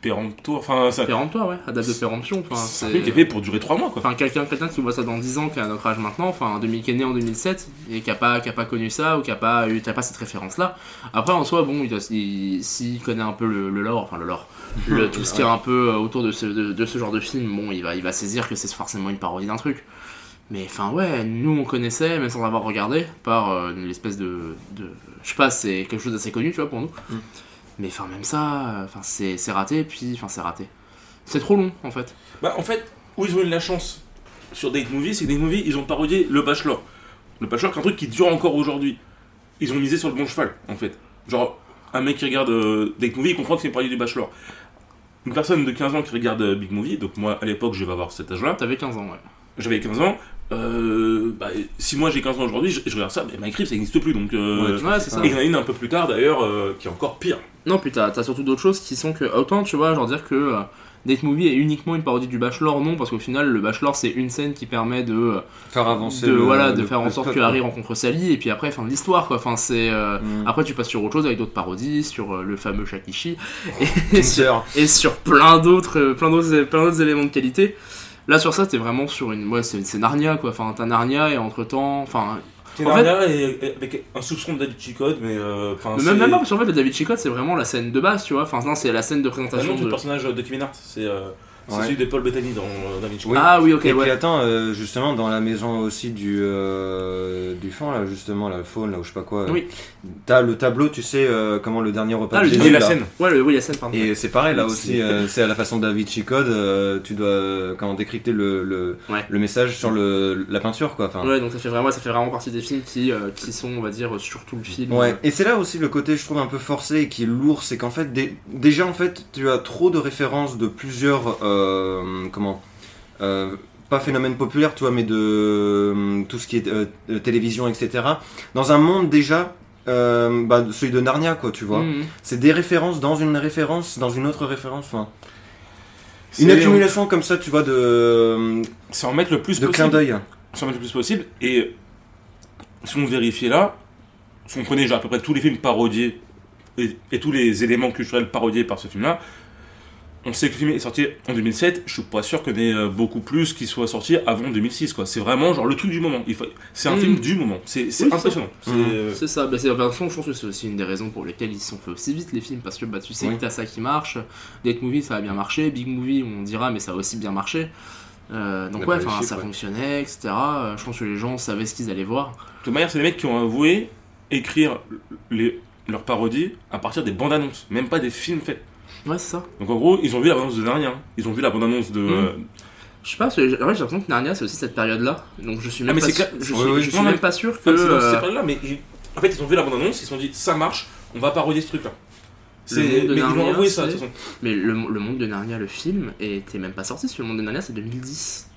péremptoire. Enfin, ça-
Péremptoire, ouais. Adapte de péremption. Enfin,
c'est un film qui est fait pour durer 3 mois quoi.
Enfin, quelqu'un quelqu'un qui voit ça dans 10 ans, qui a notre âge maintenant, enfin, 2000, qui est né en 2007, et qui a pas, qui a pas connu ça, ou qui a pas, eu, qui a pas cette référence-là. Après, en soi, bon, il doit- il- s'il connaît un peu le, le lore, enfin, le lore, le, tout ce qui est un peu euh, autour de ce, de, de ce genre de film, bon, il va, il va saisir que c'est forcément une parodie d'un truc. Mais enfin, ouais, nous, on connaissait, même sans avoir regardé, par euh, l'espèce de, de. Je sais pas, c'est quelque chose d'assez connu, tu vois, pour nous.
Mm.
Mais enfin, même ça, euh, enfin, c'est c'est raté, puis, enfin, c'est raté. C'est trop long, en fait.
Bah, en fait, où ils ont eu de la chance sur Date Movie, c'est que Date Movie, ils ont parodié Le Bachelor. Le Bachelor, c'est un truc qui dure encore aujourd'hui. Ils ont misé sur le bon cheval, en fait. Genre, un mec qui regarde euh, Date Movie, il comprend que c'est une parodie du Bachelor. Une personne de 15 ans qui regarde euh, Big Movie, donc moi, à l'époque, je vais avoir cet âge-là,
T'avais 15 ans, ouais.
j'avais 15 ans. Euh, bah, si moi j'ai 15 ans aujourd'hui, je, je regarde ça, mais Rib, ça n'existe plus, donc... euh,
Ouais, c'est ça.
Et il y en a une un peu plus tard, d'ailleurs, euh, qui est encore pire.
Non, puis t'as surtout d'autres choses qui sont que. Autant, tu vois, genre dire que euh, Date Movie est uniquement une parodie du Bachelor, non, parce qu'au final, le Bachelor c'est une scène qui permet de, euh,
Faire avancer
de,
le-
voilà, de
le-
faire en sorte que Harry rencontre Sally, et puis après, fin de l'histoire, quoi. Enfin, c'est. euh,
Mm.
Après, tu passes sur autre chose avec d'autres parodies, sur euh, le fameux Shakishi, et, sur, et sur plein d'autres euh, plein d'autres plein d'autres éléments de qualité. Là, sur ça, t'es vraiment sur une. Ouais, c'est Narnia, quoi. Enfin, t'as Narnia, et entre temps. Enfin,
C'est
En fait-
Narnia et- et avec un soupçon de David mais... euh,
mais même, même pas, parce qu'en fait, le David Chicotte, c'est vraiment la scène de base, tu vois. Enfin, non, c'est la scène de
Ah
présentation
non, c'est
de.
le personnage de Kevin Hart, c'est euh, c'est
Ouais.
celui de Paul Bettany dans euh, Da Vinci.
Oui.
Ah oui, ok,
et
ouais.
puis attends, euh, justement, dans la maison aussi du, euh, du fond, là, justement, la faune, là, ou je sais pas quoi.
Oui.
T'as le tableau, tu sais, euh, comment le dernier repas
Ah,
de
le
Jésus,
la
là.
scène.
Ouais, le, oui, la scène, pardon.
Et c'est pareil, là aussi,
c'est-
euh, c'est à la façon de Da Vinci Code, euh, tu dois euh, comment décrypter le, le,
Ouais.
le message sur le, la peinture, quoi. Enfin,
Ouais, donc ça fait vraiment, ça fait vraiment partie des films qui, euh, qui sont, on va dire, sur tout le film.
Ouais, et c'est là aussi le côté, je trouve, un peu forcé et qui est lourd, c'est qu'en fait, dé- déjà, en fait, tu as trop de références de plusieurs, euh, comment, euh, pas phénomènes populaires, tu vois, mais de euh, tout ce qui est euh, euh, télévision, etc. Dans un monde déjà, euh, bah, celui de Narnia, quoi, tu vois.
Mhm.
C'est des références dans une référence, dans une autre référence, enfin, une accumulation comme ça, tu vois, de,
C'est en mettre le plus
de clin
possible.
d'œil.
C'est en mettre le plus possible. Et si on vérifiait là, si on prenait genre à peu près tous les films parodiés et, et tous les éléments culturels parodiés par ce film-là, on sait que le film est sorti en 2007. Je suis pas sûr qu'il y en ait euh, beaucoup plus qui soient sortis avant 2006. quoi. C'est vraiment genre le truc du moment. Il faut... C'est un
Mm.
film du moment. C'est c'est
Oui, c'est
impressionnant. C'est,
Mm.
euh,
C'est ça, bah, c'est, toute façon, je pense que c'est aussi une des raisons pour lesquelles ils se sont fait aussi vite les films, parce que bah, tu sais
Oui.
que t'as ça qui marche, Date Movie ça a bien marché, Big Movie on dira mais ça a aussi bien marché. Euh, donc
On a
ouais,
chiffres,
ça
ouais.
fonctionnait, etc. Euh, Je pense que les gens savaient ce qu'ils allaient voir.
De toute manière, c'est les mecs qui ont avoué écrire les, leurs parodies à partir des bandes annonces, même pas des films faits.
Ouais, c'est ça.
Donc en gros, ils ont vu la bande annonce de Narnia. Ils ont vu la bande annonce de.
Mm.
euh,
Je sais pas, parce que j'ai en fait, j'ai l'impression que Narnia c'est aussi cette période-là, donc je suis même
mais
pas
c'est
sûr,
clair-
je
Oui,
suis,
oui.
je suis
Non,
même
mais-
pas sûr que.
Enfin, c'est dans
euh,
cette période-là, mais ils- en fait, ils ont vu la bande-annonce, ils se sont dit, ça marche, on va parodier ce truc-là. C'est...
Le monde de
Mais ils
Narnia,
l'ont avoué ça, de
c'est-
toute façon.
Mais le, le monde de Narnia, le film, était même pas sorti, parce que le monde de Narnia c'est 2010.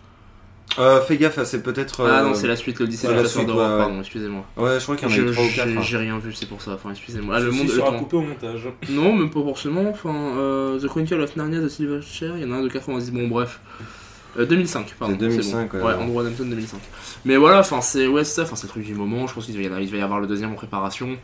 Euh, fais gaffe, c'est peut-être.
Ah
euh,
non, c'est la suite, l'Odyssée de
la
chasseur d'Aurore,
ouais,
pardon, excusez-moi.
Ouais, je crois qu'il y en a
Je-
eu 3 ou 4.
J'ai j'ai rien vu, c'est pour ça, enfin excusez-moi. Ah, le monde, le
sera coupé au montage.
Non, même pas forcément. Enfin, euh, The Chronicle of Narnia de Silverchair, il y en a un de 90. Bon, bref. Euh, 2005, pardon.
C'est 2005,
bon.
ouais,
Ouais. Andrew Hampton 2005. Mais voilà, enfin, c'est ouais, c'est ça, enfin, c'est le truc du moment. Je pense qu'il va y en avoir- il va y avoir le deuxième en préparation.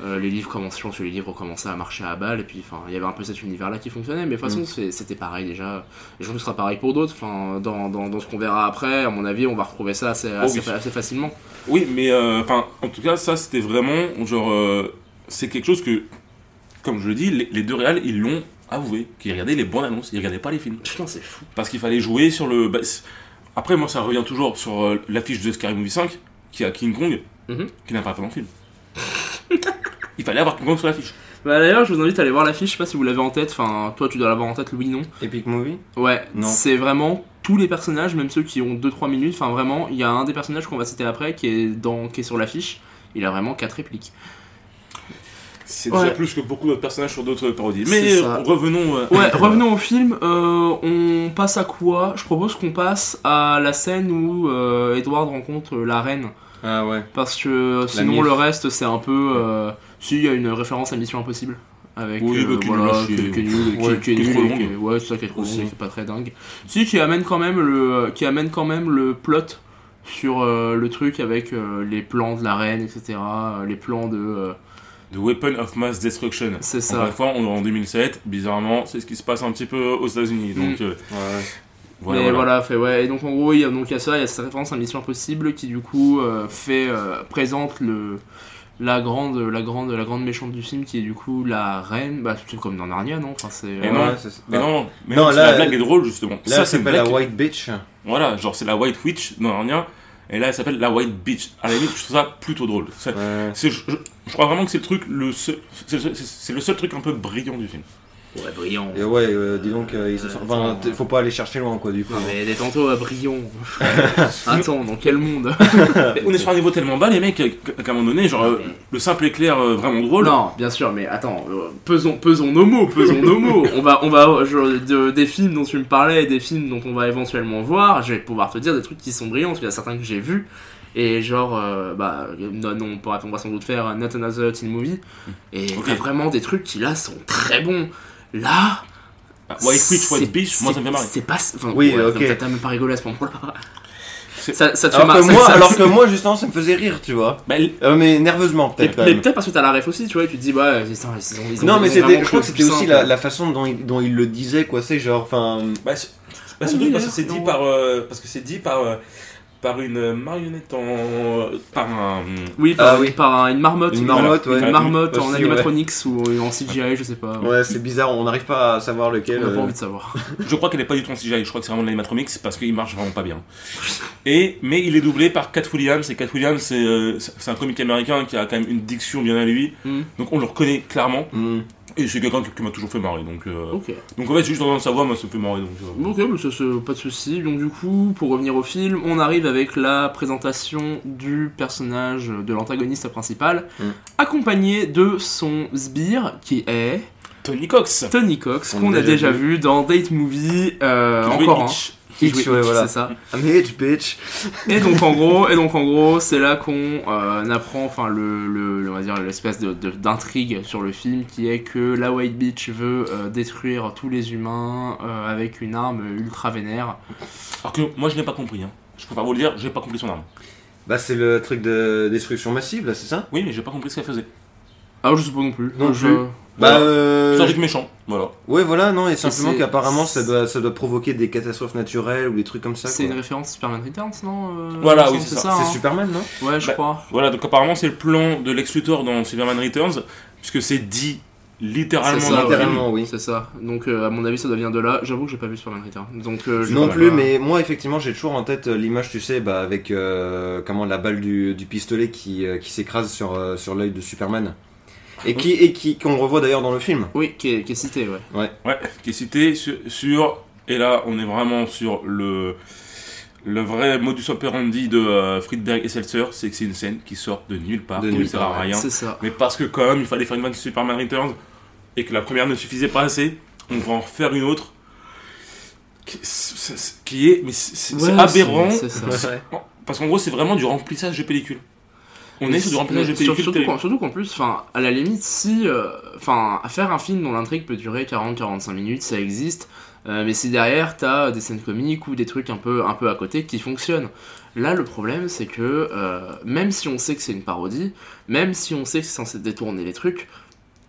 Euh, les livres commençaient, que les livres commençaient à marcher à balle, et puis enfin, il y avait un peu cet univers-là qui fonctionnait, mais de toute façon,
Mm.
c'était pareil déjà. Et je pense que ce sera pareil pour d'autres. Enfin, dans, dans, dans ce qu'on verra après, à mon avis, on va retrouver ça assez, assez,
oui.
assez facilement.
Oui, mais euh, enfin, en tout cas, ça c'était vraiment genre, euh, c'est quelque chose que, comme je le dis, les, les deux réals ils l'ont avoué, qu'ils regardaient les bonnes annonces, ils regardaient pas les films,
Putain, c'est fou.
parce qu'il fallait jouer sur le. bah, Après, moi, ça revient toujours sur l'affiche de Scary Movie 5, qui a King Kong,
Mhm.
qui n'a pas fait dans le film. Il fallait avoir Kong sur l'affiche.
Bah d'ailleurs, je vous invite à aller voir l'affiche, je sais pas si vous l'avez en tête, enfin, toi tu dois l'avoir en tête, Louis, non
Epic Movie
Ouais,
Non.
c'est vraiment tous les personnages, même ceux qui ont 2-3 minutes. Enfin, vraiment, il y a un des personnages qu'on va citer après qui est, dans, qui est sur l'affiche. Il a vraiment 4 répliques.
C'est
Ouais.
déjà plus que beaucoup d'autres personnages sur d'autres parodies. Mais euh, revenons. euh,
Ouais, revenons au film. Euh, on passe à quoi? Je propose qu'on passe à la scène où euh, Edward rencontre la reine.
Ah ouais.
Parce que sinon,
mif.
le reste, c'est un peu. Euh, si, il y a une référence à Mission Impossible. Avec,
Oui,
euh,
bah, qui est nul
voilà, qui, est nul,
Ouais,
qui est
qui est
nul
trop
et
longue.
qui est- ouais, c'est ça qui est trop long, qui est pas très dingue. Si, qui amène quand même le, qui amène quand même le plot sur euh, le truc avec euh, les plans de la reine, etc. euh, les plans de. euh,
The Weapon of Mass Destruction.
C'est ça.
Encore une fois, on est en 2007. Bizarrement, c'est ce qui se passe un petit peu aux États-Unis. Donc,
Mm.
euh,
Ouais.
Voilà.
mais
voilà.
voilà, fait ouais. Et donc en gros, il y a donc il y a ça, il y a cette référence à Mission Impossible qui du coup euh, fait euh, présente le la grande la grande la grande méchante du film qui est du coup la reine. Bah c'est comme dans Narnia, non? Enfin c'est. Euh,
non,
Ouais, c'est ça.
Mais non, mais
Non,
non,
là,
la blague
elle-
est drôle justement.
Là,
ça, c'est
la. White Bitch.
Voilà, genre c'est la White Witch dans Narnia. Et là, elle s'appelle la White Beach. À la limite, je trouve ça plutôt drôle. Ça-
Ouais.
c'est- je, je- je crois vraiment que c'est le truc, le seul, c'est c'est- c'est le seul truc un peu brillant du film.
Ouais, brillant.
Et ouais, euh, dis donc, euh, ils se sont- enfin, t- faut pas aller chercher loin quoi du coup.
Non mais des tantôt à brillant. Attends, dans quel monde
Mais on est sur un niveau tellement bas, les mecs, qu'à qu'à un moment donné, genre euh, le simple éclair euh, vraiment drôle.
Non, bien sûr, mais attends, euh, pesons, pesons nos mots, pesons nos mots. On va, on va, je- de- des films dont tu me parlais, des films dont on va éventuellement voir, je vais pouvoir te dire des trucs qui sont brillants, parce qu'il y a certains que j'ai vus. Et genre, euh, bah, non, non, on, pourra, on va sans doute faire Not Another Teen Movie. Et
Ok.
t'as vraiment des trucs qui là sont très bons. Là,
White Witch, White Beach, moi ça me fait marrer.
C'est pas. Enfin,
Oui,
ouais,
ok.
T'as même pas rigolé à ce moment-là. Ça, ça te fait
Alors
mar-
que, moi,
ça-
alors que moi, justement, ça me faisait rire, tu vois.
Bah, l-
Euh, mais nerveusement,
Mais,
peut-être
mais peut-être parce que t'as la ref aussi, tu vois, et tu te dis, bah, ils, sont- ils ont, ils ont-
Non, mais c'était, je crois que c'était aussi la, la façon dont il, dont il le disait, quoi. C'est genre, enfin.
Bah, bah,
Ah
surtout
oui,
parce que c'est dit par euh, parce que c'est dit par euh, par une marionnette en par un
Oui, par,
Ah oui.
par un- une marmotte.
Une marmotte,
Une
ouais.
marmotte en animatronics ou en CGI, je sais pas.
Ouais, c'est bizarre, on n'arrive pas à savoir
On
lequel.
n'a pas
euh.
envie de savoir.
je crois qu'elle est pas du tout en CGI je crois que c'est vraiment de l'animatronics parce qu'il marche vraiment pas bien et mais il est doublé par Cat Williams et Cat Williams c'est euh, c'est c'est un comique américain qui a quand même une diction bien à lui
Hmm.
donc on le reconnaît clairement
Hmm.
Et c'est quelqu'un qui, qui m'a toujours fait marrer donc euh, donc en fait c'est juste dans sa voix moi ça me fait marrer donc euh,
Ok, mais ça, c'est pas de soucis. Donc, du coup, pour revenir au film, on arrive avec la présentation du personnage de l'antagoniste principal,
Mm.
accompagné de son sbire qui est
Tony Cox
Tony Cox,
On
qu'on
a
a
déjà
vu dans Date Movie. euh, encore un. Qui jouait
ouais, voilà.
c'est ça.
I'm Hitch, bitch.
Et donc en gros, et donc en gros, c'est là qu'on euh, apprend, enfin le, le, le- on va dire l'espèce de, de- d'intrigue sur le film qui est que la White Beach veut euh, détruire tous les humains euh, avec une arme ultra vénère.
alors que moi je n'ai pas compris hein. je préfère vous le dire j'ai pas compris son arme
Bah, c'est le truc de destruction massive, là, c'est ça?
Oui mais j'ai pas compris ce qu'elle faisait
Ah je sais pas non plus.
Non
je...
plus. Bah,
Voilà.
euh.
c'est un truc méchant voilà
Ouais, voilà, non, et simplement qu'apparemment ça doit, ça doit provoquer des catastrophes naturelles ou des trucs comme ça.
C'est une référence Superman Returns, non euh,
Voilà, oui, c'est ça.
C'est
hein.
Superman, non?
Ouais, je
Bah,
crois.
Voilà, donc apparemment c'est le plan de Lex Luthor dans Superman Returns, puisque c'est dit littéralement
ça,
le film.
littéralement, oui.
C'est ça. Donc euh, à mon avis, ça doit venir de là. J'avoue que j'ai pas vu Superman Returns. Donc euh,
Non plus, mais moi effectivement j'ai toujours en tête l'image, tu sais, bah, avec euh, comment la balle du, du pistolet qui, euh, qui s'écrase sur, euh, sur l'œil de Superman. Et qui et qui qu'on revoit d'ailleurs dans le film.
Oui, qui est, qui est cité, ouais.
Ouais, qui est cité sur, sur- et là on est vraiment sur le le vrai modus operandi de euh, Friedberg et Seltzer, c'est que c'est une scène qui sort de nulle part,
De
qui ne
nulle
sert
part,
à rien.
C'est ça.
Mais parce que comme il fallait faire une vanne Superman Returns et que la première ne suffisait pas assez, on va en refaire une autre qui, est mais c'est
Ouais,
aberrant
C'est ça.
parce qu'en gros c'est vraiment du remplissage de pellicule. On est sur du remplissage de pellicule.
surtout, qu'en- surtout plus, enfin, à la limite, si, euh, enfin, faire un film dont l'intrigue peut durer 40-45 minutes, ça existe. Euh, mais si derrière t'as des scènes comiques ou des trucs un peu, un peu à côté qui fonctionnent. Là, le problème, c'est que euh, même si on sait que c'est une parodie, même si on sait que c'est censé détourner les trucs,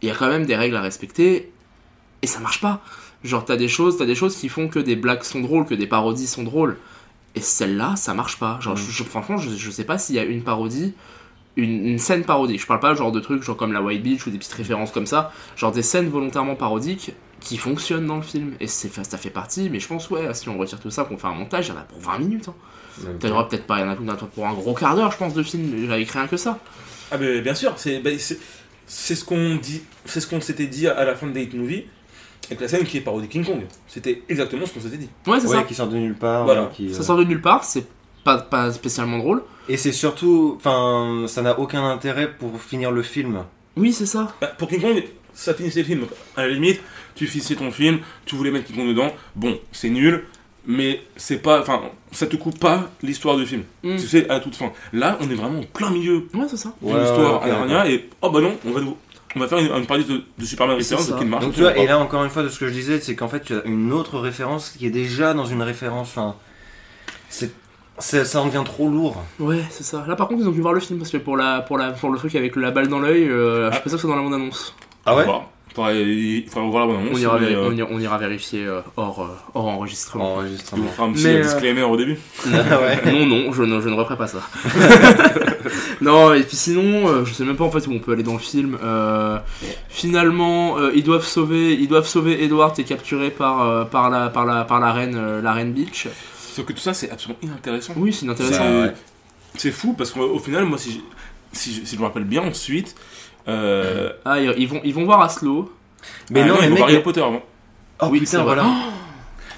il y a quand même des règles à respecter et ça marche pas. Genre, t'as des choses, t'as des choses qui font que des blagues sont drôles, que des parodies sont drôles. Et celle-là, ça marche pas. Genre, je- je- franchement, je, je sais pas s'il y a une parodie, une, une scène parodique. Je parle pas genre de trucs genre comme la White Beach ou des petites références comme ça. Genre des scènes volontairement parodiques qui fonctionnent dans le film. Et c'est, ça fait partie, mais je pense, ouais, si on retire tout ça, qu'on fait un montage, il y en a pour 20 minutes. Hein. T'en auras peut-être pas, il y en a- pour un gros quart d'heure, je pense, de film avec rien que ça.
Ah mais bien sûr, c'est bah, c'est c'est ce qu'on dit, c'est ce qu'on s'était dit à la fin de Date Movie avec la scène qui est parodie King Kong. C'était exactement ce qu'on s'était dit.
Ouais, c'est
Ouais,
ça.
qui sort de nulle part.
Voilà.
euh,
Ça
euh,
sort de nulle part, c'est pas, pas spécialement drôle.
Et c'est surtout, enfin, ça n'a aucun intérêt pour finir le film.
Oui, c'est ça.
Bah, pour King Kong, ça finissait le film. Donc, à la limite, tu finissais ton film, tu voulais mettre King Kong dedans. Bon, c'est nul, mais c'est pas, enfin, ça te coupe pas l'histoire du film.
Mm.
Tu sais, à la toute fin. Là, on est vraiment en plein milieu
Ouais, c'est ça.
d'une
Ouais,
histoire
ouais,
à
ok,
rien et oh bah non, on va nous- on va faire une, une partie de, de Superman Returns qui ne marche
Donc tu vois,
absolument
et là encore une fois de ce que je disais, c'est qu'en fait tu as une autre référence qui est déjà dans une référence. Enfin, c'est ça, ça en devient trop lourd.
Ouais, c'est ça. Là, par contre, ils ont dû voir le film parce que pour, la, pour, la, pour le truc avec la balle dans l'œil, euh, je suis pas sûr que c'est dans la bande-annonce.
Ah ouais
Voilà. Faudrait, il faudrait voir la bande
On, ira on, ira, on ira vérifier euh, hors, euh, hors enregistrement.
Enregistrement.
On fera un petit
Mais,
disclaimer au début.
Ouais.
Non, non, je ne, je ne referai pas ça. non, et puis sinon, euh, je sais même pas en fait où on peut aller dans le film. Euh, finalement, euh, ils doivent sauver, ils doivent sauver Edward est capturé par, euh, par, la, par, la, par la reine, euh, la reine Beach.
Sauf que tout ça, c'est absolument inintéressant.
Oui, c'est intéressant.
C'est
ouais.
fou parce qu'au final, moi, si je, si, je, si je me rappelle bien, ensuite. Euh,
Ah, ils ils vont, ils vont voir Aslo.
Mais
ah
non,
il
les
faut
mecs.
voir Harry Potter avant.
Oh
Oui,
putain, voilà.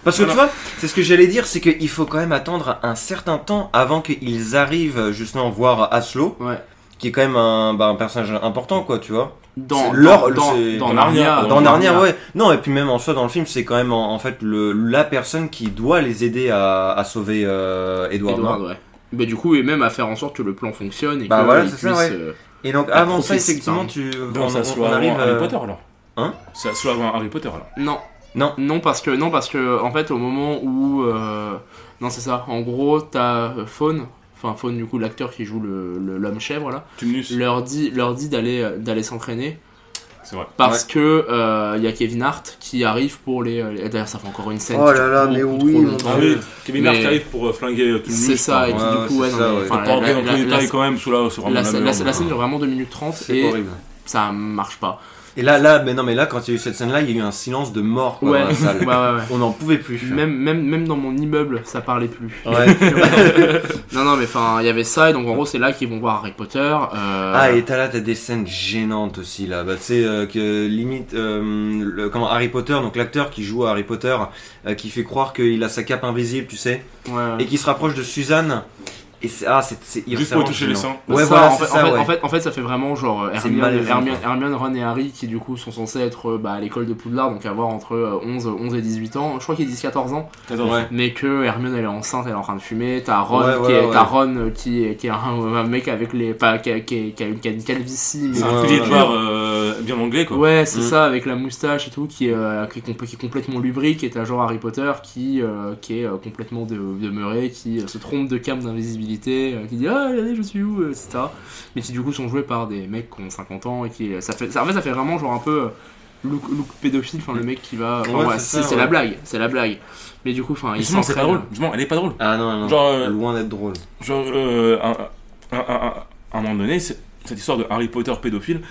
Parce que
Voilà.
tu vois, c'est ce que j'allais dire, c'est qu'il faut quand même attendre un certain temps avant qu'ils arrivent justement voir Aslo,
Ouais.
Qui est quand même un, bah, un personnage important, quoi, tu vois.
Dans,
leur-
dans, dans
dans
Narnia.
Narnia,
Dans Narnia, ouais. Non, et puis même en soi, dans le film, c'est quand même en, en fait le, la personne qui doit les aider à, à sauver euh, Edward.
Edward,
non
ouais. Mais du coup, et même à faire en sorte que le plan fonctionne et
Bah
que
voilà,
ils
c'est ça,
puissent,
ouais.
euh,
Et donc avant ça, effectivement, tu,
Non,
on,
ça soit
on arrive.
avant Harry
euh,
Potter alors.
Hein
Ça soit avant Harry Potter alors.
Non.
Non.
Non parce que non parce que en fait au moment où euh, non c'est ça en gros t'as Fawn enfin Fawn du coup l'acteur qui joue le l'homme chèvre là
Tumnus,
leur dit leur dit d'aller euh, d'aller s'entraîner
c'est vrai.
parce que euh, il y a Kevin Hart qui arrive pour les, euh, les- d'ailleurs ça fait encore une scène
Oh là là, mais oui, mon.
Ah oui, Kevin Hart qui arrive pour euh, flinguer euh, Tumnus.
c'est ça et
Ouais,
puis
ouais,
du coup ouais, non,
ça,
mais,
ouais.
enfin,
Pas
la, la-
dans tous les
la-
détails
la-
quand même, que vraiment
la-
la
la-
merde.
la scène dure vraiment 2 minutes 30
C'est
et
horrible.
ça marche pas
Et là, là, mais non, mais là, quand il y a eu cette scène-là, il y a eu un silence de mort quoi,
ouais
dans la salle.
ouais ouais, ouais.
On n'en pouvait plus.
Même, même, même dans mon immeuble, ça parlait plus.
Ouais.
non, non, mais enfin, il y avait ça, et donc en gros, c'est là qu'ils vont voir Harry Potter. euh,
Ah, et t'as là, t'as des scènes gênantes aussi là. Bah, tu sais, euh, que limite, euh, le- comment Harry Potter, donc l'acteur qui joue à Harry Potter, qui fait croire qu'il a sa cape invisible, tu sais, et qui se rapproche de Suzanne. Et c'est ah, c'est c'est
Juste pour toucher les seins.
Ouais,
Ça,
voilà,
en,
c'est
fait,
ça,
en, fait,
ouais.
en, fait, en fait, ça fait vraiment genre euh, Hermione, Hermione. Hermione, Ron et Harry qui du coup sont censés être euh, bah, à l'école de Poudlard, donc avoir entre euh, 11, 11 et 18 ans. Je crois qu'ils disent 14 ans.
Ouais.
mais que Hermione elle est enceinte, elle est en train de fumer. T'as Ron,
Ouais,
qui,
ouais,
est,
ouais.
t'as Ron qui, est, qui est un, un mec avec les. Pas, qui, a, qui, a- qui a une, qui a une calvitie,
C'est un voir euh, bien anglais quoi.
Ouais, c'est
Mm.
ça, avec la moustache et tout, qui est, euh, qui est, compl- qui est complètement lubrique, et t'as genre Harry Potter qui, euh, qui est complètement de- demeuré, qui se trompe de cam d'invisibilité, euh, qui dit Ah, regardez, je suis où, euh, etc. Mais qui du coup sont joués par des mecs qui ont 50 ans, et qui. Ça fait, ça, en fait, ça fait vraiment genre un peu euh, look, look pédophile, enfin le mec qui va. enfin,
Ouais,
ouais,
c'est ouais.
la blague, c'est la blague. Mais du coup, enfin,
Justement, c'est pas drôle. Justement, elle est pas drôle.
Ah non, non,
Genre, euh,
loin d'être drôle.
Genre, euh, à, à- à- à un moment donné, cette histoire de Harry Potter pédophile,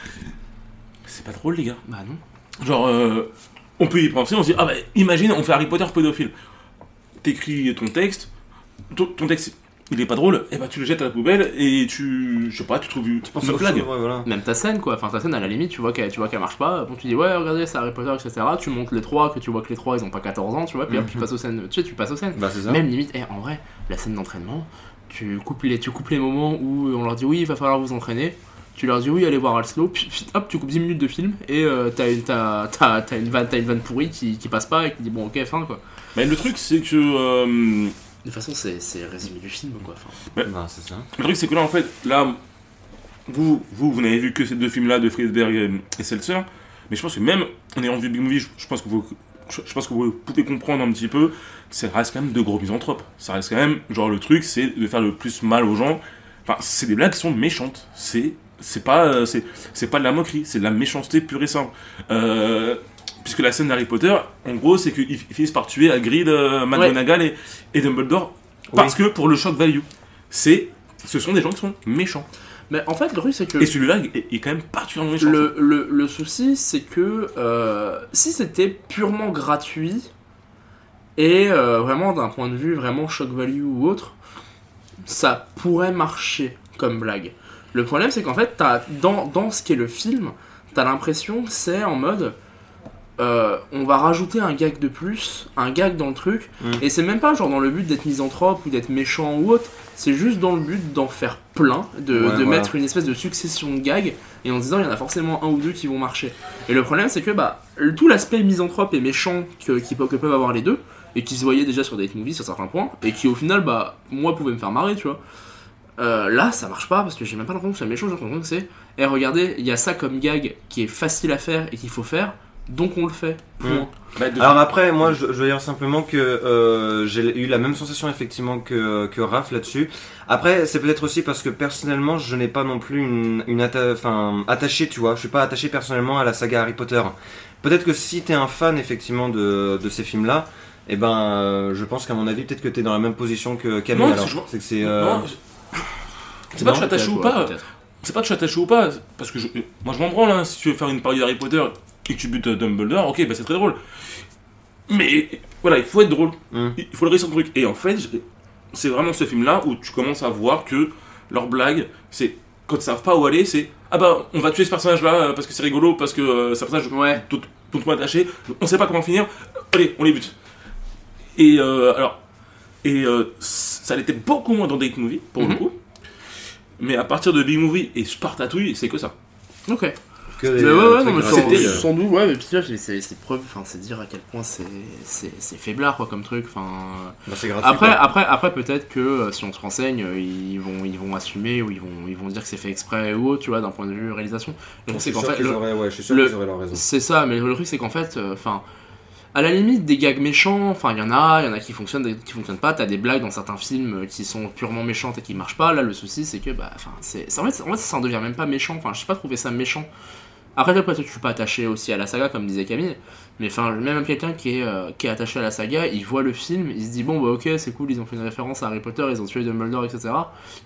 c'est pas drôle, les gars.
Bah non.
Genre, euh, on peut y penser, on se dit, ah bah, imagine, on fait Harry Potter pédophile. T'écris ton texte, ton, ton texte, il est pas drôle, et bah tu le jettes à la poubelle et tu, je sais pas, tu trouves une,
Pour
une blague.
Ouais, voilà.
Même ta scène, quoi. Enfin, ta scène, à la limite, tu vois qu'elle, tu vois qu'elle marche pas. Bon, tu dis, ouais, regardez, c'est Harry Potter, etc. Tu montes les trois, que tu vois que les trois, ils ont pas 14 ans, tu vois. Puis hop, tu
Mhm.
passes aux scènes. Tu sais, tu passes aux scènes.
Bah, c'est ça.
Même limite, eh, en vrai, la scène d'entraînement, tu coupes, les, tu coupes les moments où on leur dit, oui, il va falloir vous entraîner. Tu leur dis, oui, allez voir Alslo. Puis, puis, hop, tu coupes 10 minutes de film. Et euh, t'as, une, t'as, t'as, t'as une, vanne, t'as une vanne pourrie qui, qui passe pas et qui dit, bon, ok, fin, quoi.
Mais le truc, c'est que. euh,
De toute façon, c'est, c'est résumé du film, quoi. Enfin,
Bah, c'est ça.
Le truc, c'est que là, en fait, là, vous, vous, vous n'avez vu que ces deux films-là de Friedberg et, et Seltzer, mais je pense que même en ayant vu Big Movie, je, je pense que vous je, je pense que vous pouvez comprendre un petit peu, ça reste quand même de gros misanthropes. Ça reste quand même, genre, le truc, c'est de faire le plus mal aux gens. Enfin, c'est des blagues qui sont méchantes. C'est, c'est pas, euh, c'est, c'est pas de la moquerie, c'est de la méchanceté pure et simple. Euh, puisque la scène d'Harry Potter, en gros, c'est qu'ils ils finissent par tuer Hagrid, euh, McGonagall et, et Dumbledore parce que pour le shock value, c'est, ce sont des gens qui sont méchants.
Mais en fait, le truc, c'est que.
Et celui-là est, est quand même particulièrement méchant.
Le, le, le souci, c'est que euh, si c'était purement gratuit et euh, vraiment d'un point de vue vraiment shock value ou autre, ça pourrait marcher comme blague. Le problème, c'est qu'en fait, dans, dans ce qu'est le film, t'as l'impression que c'est en mode. Euh, on va rajouter un gag de plus, un gag dans le truc,
Mm.
et c'est même pas genre dans le but d'être misanthrope ou d'être méchant ou autre, c'est juste dans le but d'en faire plein, de,
Ouais,
de
voilà.
mettre une espèce de succession de gags, et en se disant il y en a forcément un ou deux qui vont marcher. Et le problème c'est que bah, tout l'aspect misanthrope et méchant que, qui que peuvent avoir les deux, et qui se voyaient déjà sur Date Movie sur certains points, et qui au final, bah, moi pouvait me faire marrer, tu vois. Euh, là, ça marche pas parce que j'ai même pas l'impression que c'est méchant, j'ai l'impression que c'est, eh regardez, il y a ça comme gag qui est facile à faire et qu'il faut faire, donc on le fait. Point.
Mm.
Bah, de-
Alors après, moi, je, je veux dire simplement que euh, j'ai eu la même sensation effectivement que, que Raph là-dessus. Après, c'est peut-être aussi parce que personnellement, je n'ai pas non plus une, une atta- enfin, attaché, tu vois. Je suis pas attaché personnellement à la saga Harry Potter. Peut-être que si t'es un fan effectivement de, de ces films-là, eh ben, euh, je pense qu'à mon avis, peut-être que t'es dans la même position que Camille.
Non,
alors.
c'est-
que c'est. euh,
c'est pas que je suis attaché ou pas. C'est pas que je suis attaché ou pas, parce que je- moi je m'en branle, hein, si tu veux faire une parodie d'Harry Potter et que tu butes Dumbledore, ok, bah c'est très drôle. Mais voilà, il faut être drôle,
Mm.
il faut le le truc. Et en fait, c'est vraiment ce film-là où tu commences à voir que leur blague, c'est quand ils savent pas où aller, c'est ah bah on va tuer ce personnage-là euh, parce que c'est rigolo, parce que euh, c'est un personnage
Ouais.
tout, tout le monde attaché, on sait pas comment finir, allez, on les bute. Et euh, alors, et euh, ça l'était beaucoup moins dans Date Movie, pour le coup. Mais à partir de Big Movie et Spartatouille, c'est que ça.
Ok.
Que
Mais ouais, ouais, non,
trucs
mais sans, sans doute, ouais, mais puis c'est- preuve, enfin, c'est dire à quel point c'est c'est c'est faiblard, quoi, comme truc, enfin.
Bah, gratuit,
Après,
quoi.
après, après peut-être que euh, si on se renseigne, euh, ils vont, ils vont assumer ou ils vont, ils vont dire que c'est fait exprès ou autre, tu vois, d'un point de vue réalisation. Le truc,
Je
c'est
suis
qu'en
sûr
fait,
qu'ils
le-
auraient- ouais, je suis sûr
le-
auraient leur raison.
c'est ça, mais le truc c'est qu'en fait, euh, enfin, à la limite des gags méchants, enfin il y en a, il y en a qui fonctionnent, des qui fonctionnent pas. T'as des blagues dans certains films qui sont purement méchantes et qui marchent pas. Là, le souci c'est que, bah, enfin, c'est, c'est- en fait, en fait, ça en devient même pas méchant. Enfin, je sais pas trouver ça méchant. Après, après, je suis pas attaché aussi à la saga, comme disait Camille. Mais enfin, même quelqu'un qui est, euh, qui est attaché à la saga, il voit le film, il se dit bon bah ok c'est cool, ils ont fait une référence à Harry Potter, ils ont tué Dumbledore, etc.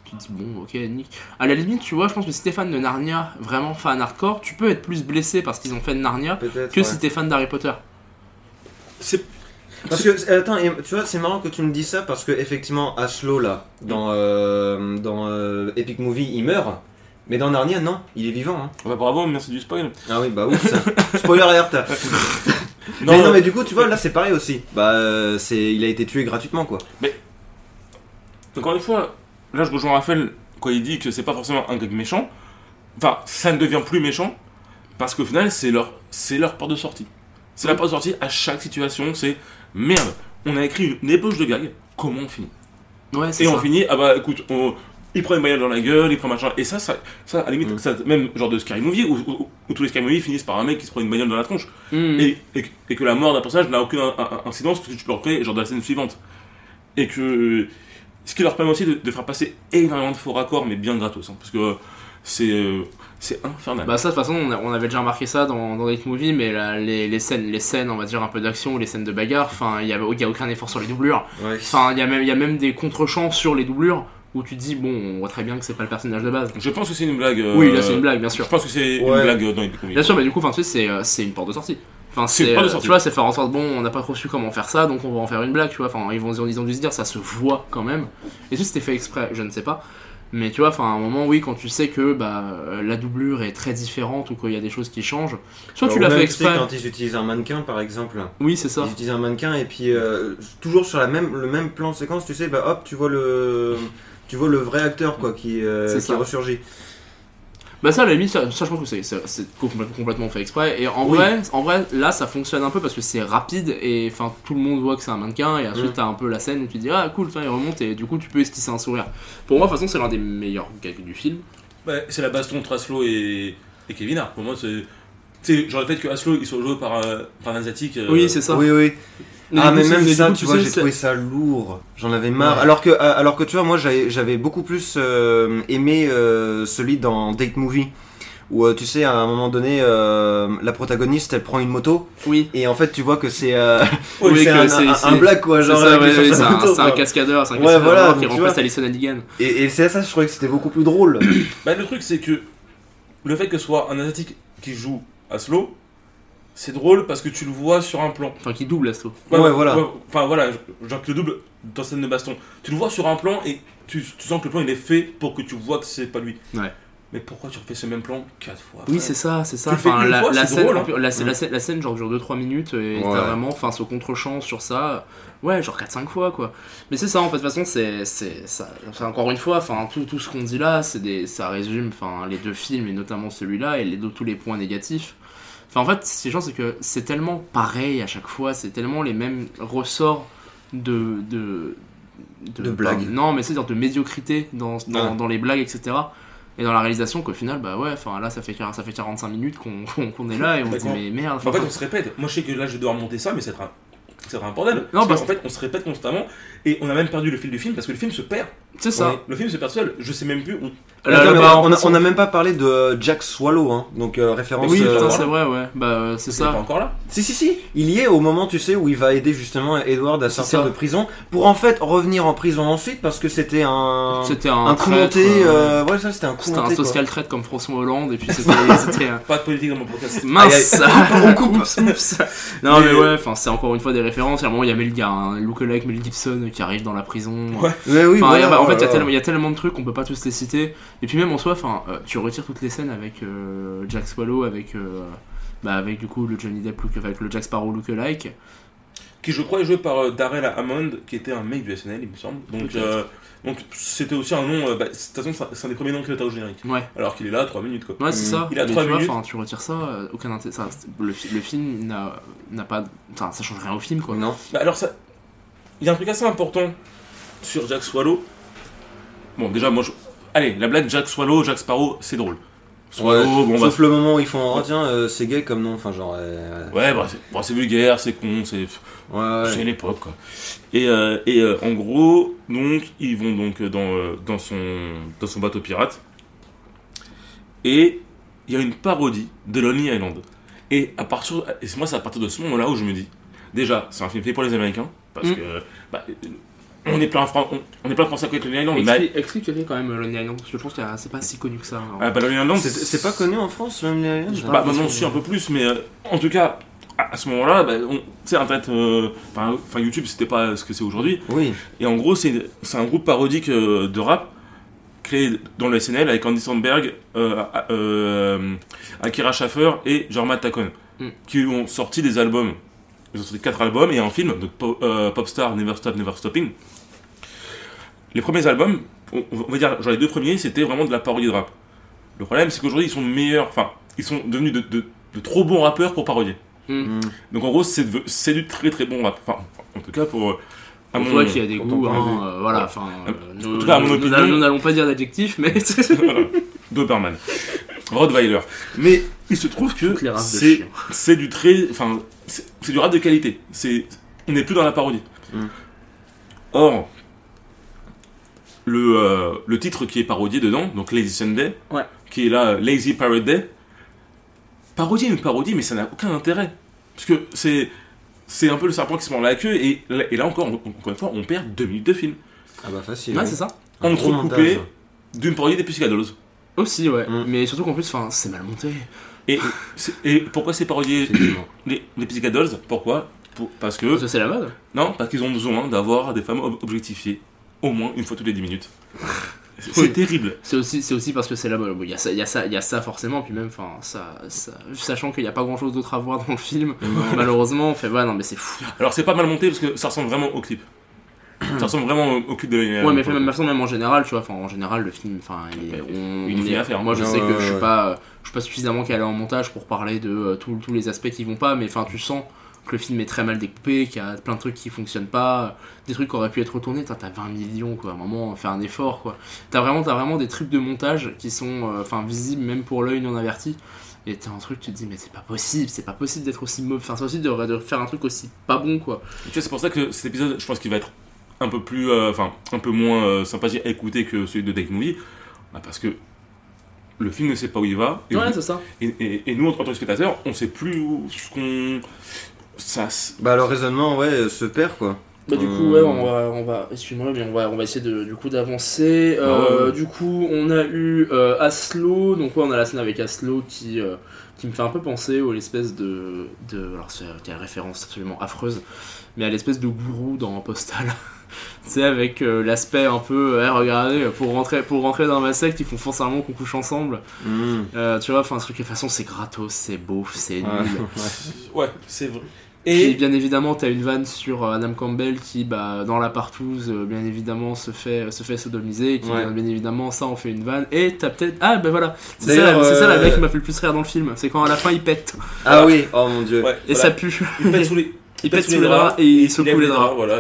Tu te dis bon ok nick. À la limite, tu vois, je pense que si t'es fan de Narnia, vraiment fan hardcore, tu peux être plus blessé parce qu'ils ont fait de Narnia
Peut-être.
que
ouais.
si t'es fan d'Harry Potter.
C'est
Parce que, euh, attends, tu vois, c'est marrant que tu me dis ça parce que, effectivement, Aslo, là, dans, euh, dans euh, Epic Movie, il meurt. Mais dans Narnia, non, il est vivant. Hein.
bah, bravo, merci du spoil.
Ah oui, bah ouf, ça. Spoiler alert.
Non,
mais non, mais du coup, tu vois, là, c'est pareil aussi. Bah, euh, c'est, il a été tué gratuitement, quoi.
encore une fois, là je rejoins Raphaël quand il dit que c'est pas forcément un gag méchant. Enfin, ça ne devient plus méchant parce qu'au final, c'est leur, c'est leur porte de sortie. C'est la porte de sortie à chaque situation. C'est merde, on a écrit une ébauche de gag, comment on finit?
Ouais, c'est
Et
ça.
on finit, ah bah écoute, on- il prend une bagnole dans la gueule, il prend machin. Et ça, ça, ça à la limite,
Mm.
ça, même genre de Scary Movie, où, où- où tous les Scary Movie finissent par un mec qui se prend une bagnole dans la tronche.
Mhm.
Et, et, que- et que la mort d'un personnage n'a aucune in- in- incidence parce que tu peux recréer genre dans la scène suivante. Et que. Ce qui leur permet aussi de, de faire passer énormément de faux raccords, mais bien gratos. hein, parce que c'est. euh, c'est infernal.
Bah ça de toute façon on, a- on avait déjà remarqué ça dans, dans Movie mais là, les, les scènes les scènes on va dire un peu d'action ou les scènes de bagarre enfin il y a, il y a aucun effort sur les doublures
Ouais.
enfin il y a même il y a même des contre-champs sur les doublures où tu te dis bon on voit très bien que c'est pas le personnage de base
Je pense que c'est une blague. euh,
oui là c'est une blague bien sûr
Je pense que c'est une blague euh, dans les Movie.
bien sûr mais du coup enfin tu sais c'est euh, c'est une porte de sortie Enfin,
C'est une
c'est,
porte de
euh,
sortie.
tu vois, c'est faire en sorte, bon, on n'a pas trop su comment faire ça, donc on va en faire une blague, tu vois. Enfin, ils, vont, ils ont dû se dire, ça se voit quand même. Et si c'était fait exprès, je ne sais pas. Mais tu vois, enfin, à un moment, oui, quand tu sais que bah, euh, la doublure est très différente ou qu'il y a des choses qui changent, soit tu l'as fait exprès.
quand ils utilisent un mannequin, par exemple.
Oui, c'est ça.
Ils utilisent un mannequin et puis euh, toujours sur la même, le même plan de séquence, tu sais, bah hop, tu vois le, tu vois le vrai acteur quoi qui, euh,
C'est
qui
ça.
ressurgit.
Bah ça, à la limite, ça, ça, je pense que c'est- c'est c'est complètement, fait exprès. Et en
Oui.
vrai, en vrai, là, ça fonctionne un peu parce que c'est rapide et enfin tout le monde voit que c'est un mannequin et ensuite
Mm.
t'as un peu la scène où tu dis ah cool, il remonte et du coup tu peux esquisser un sourire. Pour moi, de toute façon, c'est l'un des meilleurs gags du film.
Ouais, c'est la baston entre Aslo et, et Kevin Hart. Pour moi, c'est. Tu sais, genre le fait que Aslo il soit joué par, euh, par un asiatique. euh,
Oui, c'est ça.
Oui, oui.
Mais
ah, mais
coup,
même ça,
coup,
tu vois, j'ai trouvé ça lourd. J'en avais marre. Alors que, euh, alors que tu vois, moi, j'avais beaucoup plus euh, aimé euh, celui dans Date Movie. Où tu sais, à un moment donné, euh, la protagoniste elle prend une moto
Oui.
et en fait tu vois que c'est euh,
Oui,
c'est
que
un, black quoi,
C'est
genre
ouais, ouais, un, un cascadeur, c'est un
Ouais,
cascadeur
voilà,
qui remplace
vois.
Alison Hannigan.
Et, et c'est ça, je trouvais que c'était beaucoup plus drôle.
Bah, le truc, c'est que le fait que ce soit un asiatique qui joue Aslo, c'est drôle parce que tu le vois sur un plan.
Enfin, qui double Asto.
Ouais, voilà.
Enfin voilà, genre que le double dans scène de baston. Tu le vois sur un plan et tu, tu sens que le plan il est fait pour que tu vois que c'est pas lui.
Ouais.
Mais pourquoi tu refais ce même plan quatre fois
Oui, c'est ça, c'est ça. Enfin, la,
fois,
la
c'est
scène,
drôle,
en
hein.
plus, la, la scène, la scène, genre, dure 2-3 minutes et
Ouais.
t'as vraiment, enfin, ce contre-champ sur ça. Ouais, genre 4-5 fois, quoi. Mais c'est ça, en fait, de toute façon, c'est. c'est ça, enfin, encore une fois, enfin, tout, tout ce qu'on dit là, c'est des, ça résume enfin, les deux films et notamment celui-là et les, deux- tous les points négatifs. Enfin, en fait, ce qui est chiant, c'est que c'est tellement pareil à chaque fois, c'est tellement les mêmes ressorts de. de
De blagues.
Non, mais c'est-à-dire de médiocrité dans, dans, dans les blagues, etc. Et dans la réalisation, qu'au final, bah ouais, enfin là, ça fait, ça fait 45 minutes qu'on qu'on- qu'on est là et on se dit, mais merde.
En fait, on se répète. Moi, je sais que là, je dois remonter ça, mais c'est un, c'est un bordel.
Non,
parce
parce-
qu'en fait, on se répète constamment et on a même perdu le fil du film parce que le film se perd.
C'est ça.
Ouais, Le film se perd seul. Je sais même plus où.
Là,
Attends,
là,
mais
bah,
on, a, on a même pas parlé de Jack Swallow, hein. donc euh, référence.
Oui,
euh,
c'est vrai, ouais. Bah, euh, c'est
C'est pas
ça.
encore là?
Si, si, si. Il y est au moment, tu sais, où il va aider justement Edward à sortir
ça.
de prison pour en fait revenir en prison ensuite parce que c'était un.
C'était un,
Un coup monté.
euh,
euh, Ouais, ça c'était un coup
C'était un social trait comme François Hollande et puis c'était. euh,
Pas de politique dans mon podcast.
Mince
On coupe.
Non mais,
Mais-
ouais, enfin c'est encore une fois des références. À un moment il y a Mel, il y a un lookalike Mel Gibson qui arrive dans la prison.
Ouais.
Ouais, oui,
En fait, il y, a tellement- de trucs qu'on peut pas tous les citer. Et puis même en soi, enfin, euh, tu retires toutes les scènes avec euh, Jack Swallow, avec, euh, bah, avec du coup le Johnny Depp, look, avec le Jack Sparrow lookalike.
qui je crois est joué par euh, Darrell Hammond, qui était un mec du SNL, il me semble. Donc, donc c'était aussi un nom. euh, bah, de toute façon, c'est un- des premiers noms qu'il a au générique.
Ouais,
Alors qu'il est là 3 minutes quoi.
ouais, c'est ça.
Il a
Mais
trois
tu vois,
minutes.
enfin, tu retires ça, euh, aucun intérêt. ça, le, fi- le film n'a n'a pas, enfin, ça change rien au film quoi.
Non.
Bah, alors, ça. Il y a un truc assez important sur Jack Swallow. Bon, déjà, moi je. Allez, la blague Jack Swallow, Jack Sparrow, c'est drôle. Swallow,
Ouais,
bon, bah.
Sauf le moment où ils font. Oh tiens, euh, c'est gay comme nom. Enfin, genre. euh,
Ouais, bah, c'est bon, c'est vulgaire, c'est con, c'est.
Ouais, ouais.
C'est l'époque, quoi. Et, euh, et euh, en gros, donc, ils vont donc dans, euh, dans, son, dans son bateau pirate. Et il y a une parodie de Lonely Island. Et, à partir, et moi, c'est à partir de ce moment-là où je me dis déjà, c'est un film fait pour les Américains. Parce
Mm.
que. bah, on est plein, en Fran- on, on est plein français avec Lonely Island. Mais,
Explique, explique quel est quand même euh, Lonely Island, parce que je pense que c'est pas si connu que ça. hein.
ah, bah, Lonely Island,
C'est c'est pas connu en France,
Je sais
Bah, maintenant,
que-
un peu plus, mais euh, en tout cas, à, à ce moment-là, bah, on- tu sais, Internet, euh, enfin, YouTube, c'était pas ce que c'est aujourd'hui.
Oui.
Et en gros, c'est c'est un groupe parodique euh, de rap créé dans le SNL avec Andy Sandberg, euh, euh, Akira Schaffer et Jorma Tacon,
Mm.
qui ont sorti des albums. Ils ont sorti quatre albums et un film, donc Po- euh, Popstar Never Stop Never Stopping. Les premiers albums, on, on va dire, genre les deux premiers, c'était vraiment de la parodie de rap. Le problème, c'est qu'aujourd'hui, ils sont meilleurs, enfin, ils sont devenus de, de- de trop bons rappeurs pour parodier.
Hmm.
Mm.
Donc en gros, c'est de- c'est du très très bon rap. Enfin, en tout cas pour. euh, à
Pour
mon-
toi qui a des goûts, hein, euh, voilà, enfin,
En
euh, nous,
tout cas, à mon
nous-
opinion-
nous- nous n'allons pas dire d'adjectif, mais
voilà. Doberman. Rottweiler. Mais il se trouve que c'est du très. Enfin, c'est c'est du rap de qualité. C'est On n'est plus dans la parodie.
Mm.
Or, le, euh, le titre qui est parodié dedans, donc Lazy Sunday,
Ouais.
qui est là, Lazy Pirate Day, parodie une parodie, mais ça n'a aucun intérêt. Parce que c'est. C'est un peu le serpent qui se mord la queue, et, là- et là encore, on- encore une fois, on perd deux minutes de film.
Ah bah facile.
Ouais,
oui.
c'est ça.
Entrecoupé d'une parodie des Pussycat Dolls.
Aussi, ouais.
Mm.
Mais surtout qu'en plus, c'est mal monté.
Et, c'est- et pourquoi c'est parodié les, les Pussycat Dolls Pourquoi? Pour- Parce que.
Parce que c'est la mode.
Non, parce qu'ils ont besoin d'avoir des femmes ob- objectifiées au moins une fois toutes les 10 minutes. C'est
Oui.
terrible.
C'est aussi, c'est aussi parce que c'est la mode. Il y, a ça- il y, a ça- il y a ça forcément, puis même, enfin, ça, ça, sachant qu'il n'y a pas grand chose d'autre à voir dans le film, malheureusement, on fait, ouais, non, mais c'est fou.
Alors c'est pas mal monté parce que ça ressemble vraiment au clip. ça ressemble vraiment au, clip de l'année
Ouais, mais même, même, même en général, tu vois, enfin, en général, le film, enfin, il on,
il
on est-
à faire.
Moi, je sais que
ouais,
je suis
ouais.
pas, je suis pas suffisamment calé en montage pour parler de euh, tous tous les aspects qui vont pas, mais enfin, tu sens que le film est très mal découpé, qu'il y a plein de trucs qui fonctionnent pas, des trucs qui auraient pu être retournés. T'as t'as 20 millions, quoi. À un moment, faire un effort, quoi. T'as vraiment, vraiment des trucs de montage qui sont euh, enfin visibles même pour l'œil non averti. Et t'as un truc, tu te dis, mais c'est pas possible, c'est pas possible d'être aussi mauvais. Enfin, c'est possible de, de faire un truc aussi pas bon, quoi.
Tu vois, c'est pour ça que cet épisode, je pense qu'il va être un peu plus, euh, enfin, un peu moins euh, sympathique à écouter que celui de Date Movie, Bah, parce que le film ne sait pas où il va, et,
Ouais,
nous,
c'est ça.
et, et- et nous, en tant que spectateurs, on sait plus où ce qu'on, ça,
Bah, le raisonnement, ouais, se perd, quoi.
Bah du coup
Euh,
ouais on va on va excuse-moi mais on va on va essayer de du coup d'avancer. Euh,
ouais.
Du coup on a eu euh, Aslo donc ouais on a la scène avec Aslo qui euh, qui me fait un peu penser à l'espèce de de alors c'est quelle référence absolument affreuse mais à l'espèce de gourou dans Postal. C'est avec euh, l'aspect un peu eh, regardez pour rentrer pour rentrer dans ma secte ils font forcément qu'on couche ensemble. Euh, tu vois enfin un truc de toute façon c'est gratos c'est beau c'est nul.
Ouais.
ouais, c'est vrai.
Et bien évidemment, t'as une vanne sur euh, Adam Campbell qui, bah, dans la partouze, euh, bien évidemment, se fait, se fait sodomiser. Et qui,
Ouais.
bien, évidemment, ça en fait une vanne. Et t'as peut-être. Ah, bah voilà. C'est ça, la- c'est ça la
euh,
blague qui m'a fait le plus rire dans le film. C'est quand à la fin il pète.
Ah oui, oh mon dieu.
ouais,
Et
voilà.
ça pue.
il pète sous les,
Il pète sous les draps et il secoue les draps.
Voilà,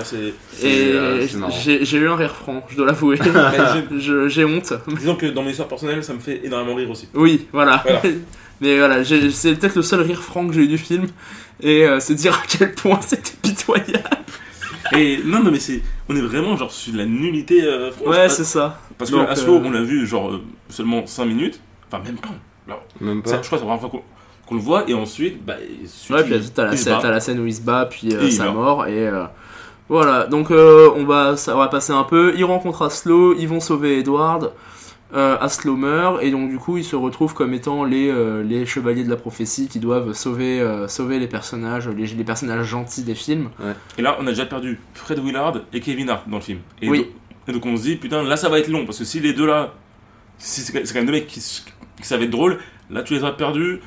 Et
euh,
j'ai eu un rire franc, je dois l'avouer. J'ai honte.
Disons que dans mon histoire personnelle, ça me fait énormément rire aussi.
Oui, voilà.
Voilà.
Mais voilà, c'est peut-être le seul rire franc que j'ai eu du film. Et euh, c'est dire à quel point c'était pitoyable.
Et non, non, mais c'est, on est vraiment genre sur de la nullité. euh, franche.
Ouais, c'est ça.
Parce que
Donc,
Aslo,
euh,
on l'a vu genre euh, seulement 5 minutes. Enfin, même pas. Alors,
Même
ça,
pas.
je crois que c'est la première fois qu'on, qu'on le voit. Et ensuite, bah. il suffit-
Ouais, puis t'as la,
il se
scène-
bat.
t'as la scène où il se bat, puis euh,
Et il
sa
meurt.
mort, et euh, voilà. Donc euh, on, va, ça, on va passer un peu. Ils rencontrent Aslo, ils vont sauver Edward. Euh, Aslo meurt, et donc du coup ils se retrouvent comme étant les, euh, les chevaliers de la prophétie qui doivent sauver, euh, sauver les personnages, les, les personnages gentils des films.
Et là, on a déjà perdu Fred Willard et Kevin Hart dans le film. Et
Oui.
donc, et donc on se dit, putain, là ça va être long. Parce que si les deux là. Si c'est quand même deux mecs qui, qui savaient être drôles, là tu les as perdus.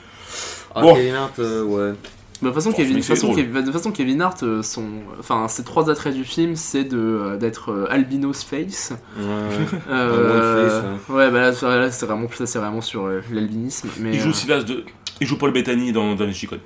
Ah,
Bon.
Kevin Hart, euh, ouais.
De toute façon,
Bon,
Kevin, de façon. Kevin- façon, Kevin Hart, euh, son, enfin, ses trois attraits du film, c'est de euh, d'être euh, albinos face.
Ouais.
Euh,
face,
ouais, bah là, c'est- là, c'est vraiment, ça, c'est vraiment sur euh, l'albinisme. Mais
Il joue
euh,
Silas de. Il joue Paul Bettany dans Da Vinci Code.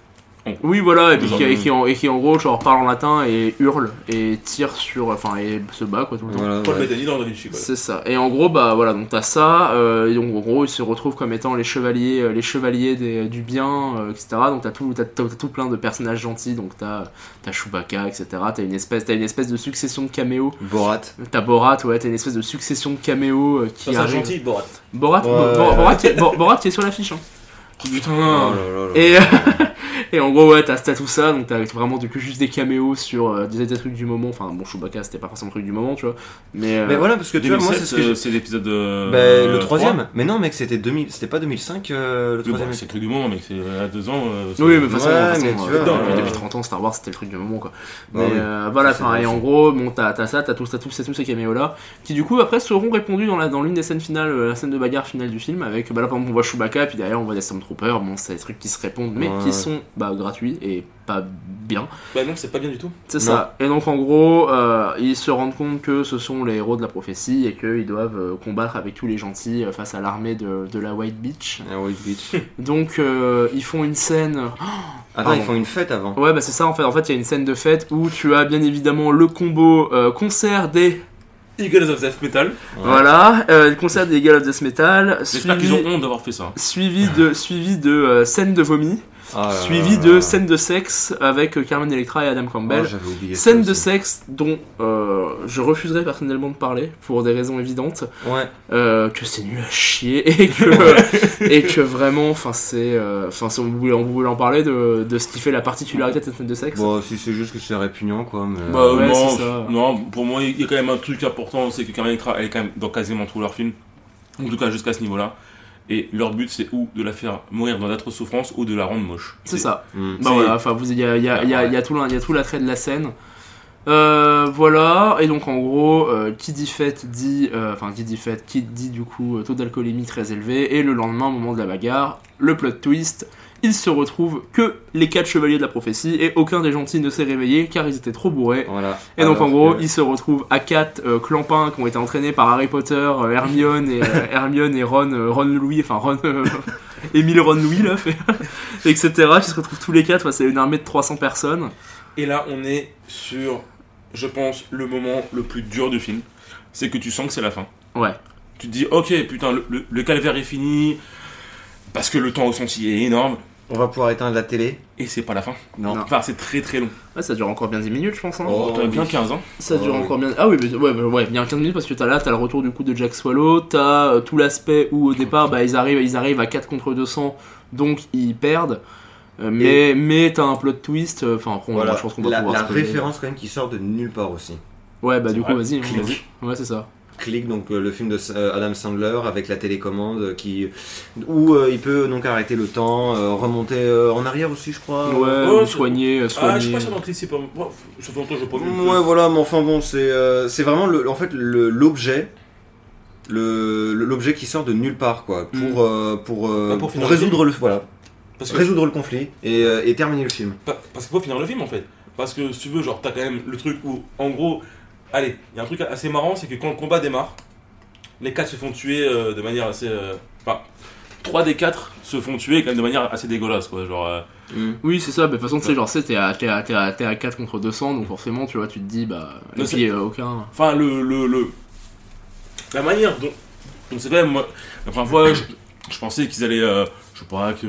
Oui, voilà, et, puis qui, et
euh,
qui en, et qui en gros, genre, parle en latin et hurle et tire sur. Enfin, et se bat, quoi, tout le temps.
Voilà,
Paul
ouais.
Bettany dans Da Vinci Code.
C'est ça. Et en gros, bah voilà, donc t'as ça, euh, et donc en gros, ils se retrouvent comme étant les chevaliers, euh, les chevaliers des- du bien, euh, etc. Donc t'as tout, t'as, t'as- t'as tout plein de personnages gentils, donc t'as, t'as Chewbacca, etc. T'as une espèce, t'as une espèce de succession de caméos.
Borat.
T'as Borat, ouais, t'as une espèce de succession de caméos euh, qui
Ça, c'est
arrivent.
gentil, Borat.
Borat,
Ouais,
Bo-. Borat, qui est, Bo- Borat qui est sur l'affiche. Hein.
Putain.
Oh là là là.
Et, et en gros, ouais, t'as t'as tout ça, donc t'as vraiment du coup juste des caméos sur euh, des, des trucs du moment. Enfin, bon, Chewbacca, c'était pas forcément le truc du moment, tu vois. Mais, euh,
Mais voilà, parce que tu vois, moi, c'est
2007,
ce
euh, l'épisode de.
Bah, le
trois.
troisième Mais non, mec, c'était 2000... c'était pas 2005 euh, le
Mais bon,
troisième
c'est le truc du moment, mec. C'est à deux ans. euh,
Oui, mais de toute façon,
Ouais,
de toute façon,
mais tu vois,
depuis,
euh,
depuis 30 ans, Star Wars c'était le truc du moment quoi.
Bah
mais euh, voilà,
vrai,
en gros, bon, t'as t'as ça, t'as tous, ces caméos là, qui du coup après seront répondus dans la dans l'une des scènes finales, la scène de bagarre finale du film, avec bah là par exemple on voit Chewbacca, puis derrière on voit des Stormtroopers, bon c'est des trucs qui se répondent, mais
Ouais.
qui sont bah gratuits et pas bien.
Bah non, c'est pas bien du tout.
C'est ça. Et donc en gros, euh, ils se rendent compte que ce sont les héros de la prophétie et qu'ils doivent euh, combattre avec tous les gentils euh, face à l'armée de, de la White Beach.
White Beach.
Donc euh, ils font une scène.
Attends,
Pardon.
ils font une fête avant.
Ouais, bah c'est ça en fait. En fait, il y a une scène de fête où tu as bien évidemment le combo euh, concert des.
Eagles of Death Metal.
Ouais.
Voilà, euh, le concert des Eagles of Death Metal,
J'espère qu'ils
suivi,
ont honte d'avoir fait ça.
suivi de, suivi de euh, scène de vomi,
Ah
suivi de
là.
scène de sexe avec euh, Carmen Electra et Adam Campbell.
Oh, j'avais oublié ça
Scène de sexe dont euh, je refuserais personnellement de parler pour des raisons évidentes,
Ouais.
euh, que c'est nul à chier et que, et que vraiment, enfin c'est, euh, enfin voulez, vous voulez en parler de, de ce qui fait la particularité de cette scène de sexe?
Bon, si c'est juste que c'est répugnant, quoi. Mais...
Bah
ouais,
non,
c'est ça.
non, pour moi il y a quand même un truc important, c'est que Carmen Electra elle est quand même dans quasiment tous leurs films, en tout cas jusqu'à ce niveau-là. Et leur but c'est ou de la faire mourir dans d'atroces souffrances ou de la rendre moche.
C'est ça.
Hmm.
Bah voilà, enfin vous il y a, il y, a, il y, a,
Ouais.
il y a tout l'in- il y a tout l'attrait de la scène. Euh, voilà, et donc en gros, euh, qui dit fête dit, euh, enfin qui dit fête, qui dit du coup taux d'alcoolémie très élevé, et le lendemain, au moment de la bagarre, le plot twist, il se retrouve que les quatre chevaliers de la prophétie, et aucun des gentils ne s'est réveillé car ils étaient trop bourrés.
Voilà.
Et donc
Alors
en gros,
que-
ils se retrouvent à quatre euh, clampins qui ont été entraînés par Harry Potter, euh, Hermione et euh, Hermione et Ron, euh, Ron Louis, enfin Ron, euh, Émile Ron Louis là, fait. etc. Qui se retrouvent tous les quatre face à une armée de 300 personnes.
Et là, on est sur, je pense, le moment le plus dur du film. C'est que tu sens que c'est la fin.
Ouais.
Tu te dis, ok, putain, le, le- le calvaire est fini. Parce que le temps au senti est énorme.
On va pouvoir éteindre la télé.
Et c'est pas la fin.
Non.
Non.
Enfin, c'est très très long.
Ouais, ça dure encore bien 10 minutes, je pense. hein.
Oh,
T'as bien
oui.
15 ans.
Ça dure
Oh, oui.
encore bien. Ah oui, mais, ouais, ouais, bien 15 minutes parce que t'as là, t'as le retour du coup de Jack Swallow, t'as euh, tout l'aspect où au départ, bah, ils arrivent, ils arrivent à 4 contre 200, donc ils perdent. Euh, mais mais t'as un plot twist. euh, Enfin, après, on-
Voilà.
je pense qu'on va
La,
pouvoir.
la
spoiler.
référence quand même qui sort de nulle part aussi.
Ouais, bah du coup, vas-y. hein, vas-y. Ouais, c'est ça.
Click, donc euh, le film de euh, Adam Sandler avec la télécommande euh, qui où euh, il peut donc arrêter le temps, euh, remonter euh, en arrière aussi, je crois.
Ouais,
oh,
ou soigner, euh,
Ah, je
soigner.
suis pas. Bon, ça fait longtemps que je pas vu.
Ouais, voilà, mais enfin bon, c'est euh, c'est vraiment le, en fait l'objet, l'objet qui sort de nulle part quoi, pour euh, pour, euh,
Bah, pour
pour
le
résoudre le voilà,
Parce que,
résoudre le conflit et, euh, et terminer le film.
pa- parce qu'il faut finir le film en fait. Parce que si tu veux, genre, t'as quand même le truc où, en gros, allez, il y a un truc assez marrant, c'est que quand le combat démarre, les 4 se font tuer euh, de manière assez. euh, Enfin, 3 des 4 se font tuer quand même de manière assez dégueulasse quoi. Genre, euh,
Oui, c'est ça. bah, De toute façon, tu sais, genre, t'es à, t'es à, t'es à, t'es à 4 contre 200, donc forcément, tu vois, tu te dis, bah. Et
Non,
puis, euh, aucun.
Enfin, le, le, le- La manière dont. dont c'est fait, moi, la première fois, je, je pensais qu'ils allaient. euh, je sais pas, que,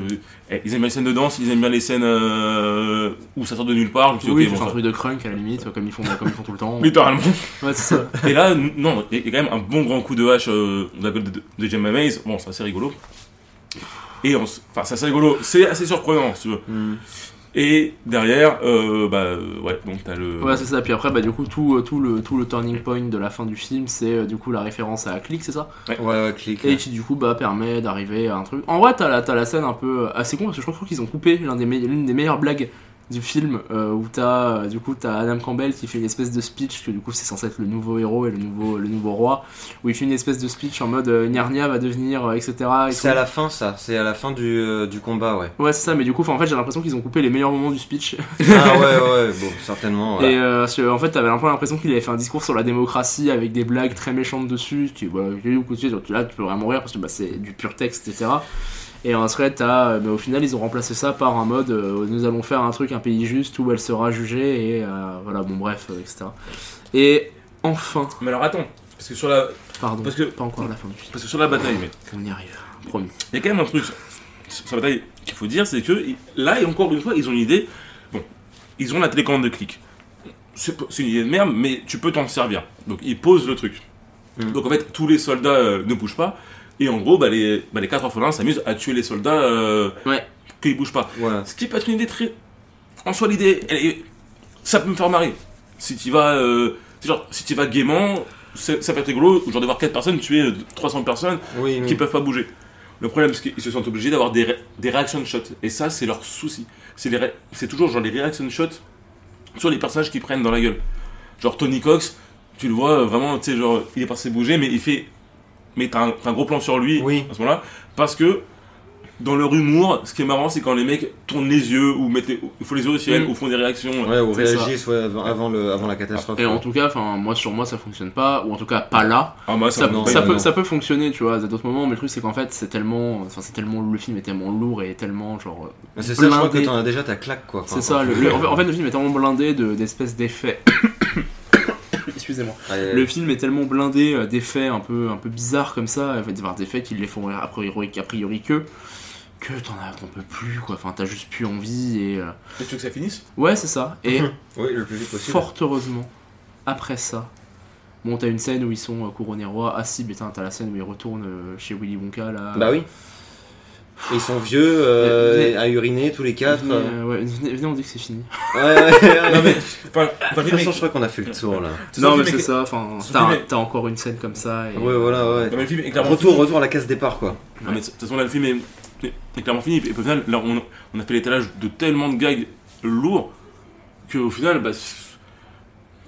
ils aiment bien les scènes de danse, ils aiment bien les scènes euh, où ça sort de nulle part. Je me suis dit,
Oui,
bon,
un
ça-
truc de crunk à la limite, comme ils font, comme ils font tout le temps.
Littéralement.
Ouais, c'est ça.
Et là, non, il y a quand même un bon grand coup de hache euh, gueule de, de, Gemma Maze. Bon, c'est assez rigolo. Et on enfin, c'est assez rigolo, c'est assez surprenant, si tu veux.
Mm.
Et derrière, euh, bah, euh, ouais, donc t'as le.
Ouais, c'est ça. Puis après, bah, du coup, tout, euh, tout, le, tout le turning point de la fin du film, c'est du coup la référence à Click, c'est ça?
Ouais, ouais, click.
Et qui, du coup, bah, permet d'arriver à un truc. En vrai, t'as la, t'as la scène un peu assez con parce que je crois qu'ils ont coupé l'un des me- l'une des meilleures blagues du film euh, où t'as euh, du coup t'as Adam Campbell qui fait une espèce de speech que du coup c'est censé être le nouveau héros et le nouveau le nouveau roi où il fait une espèce de speech en mode euh, Nyarnia va devenir euh, etc et
C'est à la fin ça, c'est à la fin du, du combat, ouais.
ouais c'est ça mais du coup en fait j'ai l'impression qu'ils ont coupé les meilleurs moments du speech
Ah ouais, ouais, bon, certainement.
Et
voilà.
euh, en fait, t'avais un peu l'impression qu'il avait fait un discours sur la démocratie avec des blagues très méchantes dessus. Tu vois, là, tu peux vraiment rire parce que bah, c'est du pur texte, etc. Et ensuite, t'as, euh, bah, au final, ils ont remplacé ça par un mode euh, nous allons faire un truc, un pays juste où elle sera jugée, et euh, voilà, bon, bref, euh, etc. Et enfin,
Mais alors attends, parce que sur la,
pardon,
Parce que-
pas encore la fin du film.
parce que sur la bataille, mais
On y arrive, promis.
il y a quand même un truc sur la bataille qu'il faut dire, c'est que là, et encore une fois, ils ont une idée. Bon, ils ont la télécommande de clic. C'est une idée de merde, mais tu peux t'en servir. Donc ils posent le truc.
Mm.
Donc en fait, tous les soldats ne bougent pas. Et en gros, bah, les, bah, les quatre orphelins s'amusent à tuer les soldats euh,
Ouais.
qu'ils bougent pas. Ce qui peut être une idée très. En soi, l'idée, elle est- ça peut me faire marrer. Si tu vas, euh, genre, si tu vas gaiement, ça peut être rigolo, genre de voir 4 personnes tuer euh, 300 personnes
Oui, oui.
qui peuvent pas bouger. Le problème, c'est qu'ils se sont obligés d'avoir des, ré- des reaction shots. Et ça, c'est leur souci. C'est les ré- c'est toujours genre les reaction shots sur les personnages qui prennent dans la gueule. Genre Tony Cox, tu le vois euh, vraiment, tu sais, genre, il est passé bouger, mais il fait. Mais t'as un, t'as un gros plan sur lui
Oui.
à ce moment-là. Parce que dans leur humour, ce qui est marrant, c'est quand les mecs tournent les yeux, ou mettent les, ou font les yeux au ciel,
Mm.
ou font des réactions.
Ouais, ou réagissent ouais, avant, avant le, avant la catastrophe.
Et en tout cas, enfin, moi sur moi ça fonctionne pas, ou en tout cas pas là.
Ah, moi,
ça,
non,
ça
non,
peut, ça peut fonctionner, tu vois, à d'autres moments, mais le truc c'est qu'en fait, c'est tellement, enfin, c'est tellement, le film est tellement lourd et tellement, genre,
Mais C'est ça, je crois que
blindé.
t'en as déjà ta claque quoi.
C'est ça, le, le- en, fait, en fait, le film est tellement blindé de- d'espèces d'effets. Excusez-moi. Le film est tellement blindé euh, d'effets un peu, un peu bizarres comme ça, enfin, d'effets qui les font rire a priori, a priori que, que t'en as, t'en peux plus, quoi, enfin, t'as juste plus envie et. euh,
Tu veux que ça finisse?
Ouais, c'est ça. Et
Oui, le plus vite possible.
Fort heureusement, après ça, bon, t'as une scène où ils sont euh, couronnés rois. Ah si, putain, t'as la scène où ils retournent euh, chez Willy Wonka là.
Bah oui. Et ils sont vieux euh,
Venez-
à uriner tous les quatre.
Venez,
euh.
ouais, venez, venez, on dit que c'est fini.
Ouais, ouais, ouais.
Non, mais. Enfin, enfin,
De toute façon, je crois qu'on a fait le tour là.
Non, mais c'est
est-
ça, enfin, t'as
film est-
t'as encore une scène comme ça. Et...
Ouais, voilà, ouais.
Non, mais le film est clairement
Retour,
fini.
retour à la case départ quoi.
Non, mais de toute façon, là, le film est, est- est clairement fini. Et au final, là, on, on a fait l'étalage de tellement de gags lourds qu'au final, bah,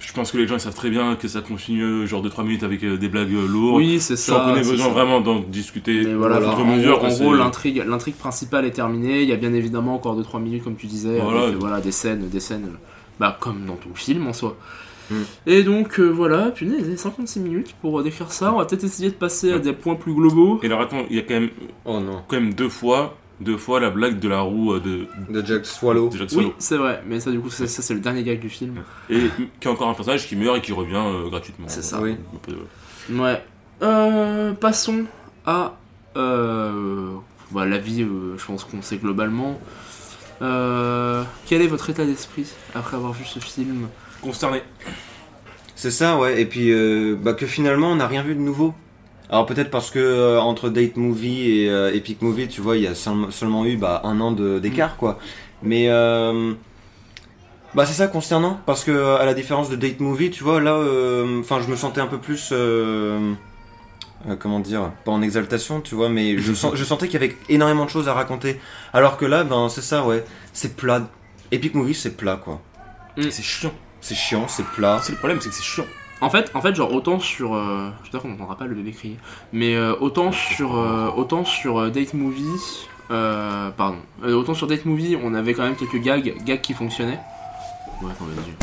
je pense que les gens ils savent très bien que ça continue genre de 3 minutes avec euh, des blagues euh, lourdes.
Oui, c'est
Sans qu'on
ça.
ait
c'est
besoin
ça.
vraiment d'en discuter
Mais voilà, en
mesure.
gros, en l'intrigue, l'intrigue principale est terminée. Il y a bien évidemment encore 2-3 minutes, comme tu disais,
Voilà.
avec voilà, des scènes, des scènes, bah, comme dans tout le film en soi.
Mm.
Et donc euh, voilà, punaise, 56 minutes pour euh, décrire ça. On va peut-être essayer de passer à des points plus globaux.
Et alors attends, il y a quand même,
Oh non.
quand même deux fois deux fois la blague de la roue euh, de,
De Jack Swallow.
de Jack
Oui, c'est vrai, mais ça du coup, ça, ça, c'est le dernier gag du film.
Et qui est encore un personnage qui meurt et qui revient euh, gratuitement.
C'est ça.
Oui.
Ouais. Euh, passons à euh, bah, la vie, euh, je pense qu'on sait globalement. Euh, quel est votre état d'esprit après avoir vu ce film?
Consterné.
C'est ça, ouais. Et puis, euh, bah, que finalement, on n'a rien vu de nouveau. Alors peut-être parce que euh, entre Date Movie et euh, Epic Movie, tu vois, il y a seul- seulement eu bah, un an d'écart, quoi. Mais euh, bah c'est ça concernant, parce que euh, à la différence de Date Movie, tu vois, là, euh, enfin, je me sentais un peu plus, comment dire, pas en exaltation, tu vois, mais je, sens, je sentais qu'il y avait énormément de choses à raconter. Alors que là, ben c'est ça, ouais, c'est plat. Epic Movie, c'est plat, quoi.
C'est chiant.
C'est chiant, c'est plat.
C'est le problème, c'est que c'est chiant.
En fait, en fait, genre autant sur, euh, j'espère qu'on n'entendra pas le bébé crier, mais euh, autant sur, euh, autant sur euh, Date Movie, pardon, autant sur Date Movie, on avait quand même quelques gags, gags qui fonctionnaient. Ouais, attends, vas-y.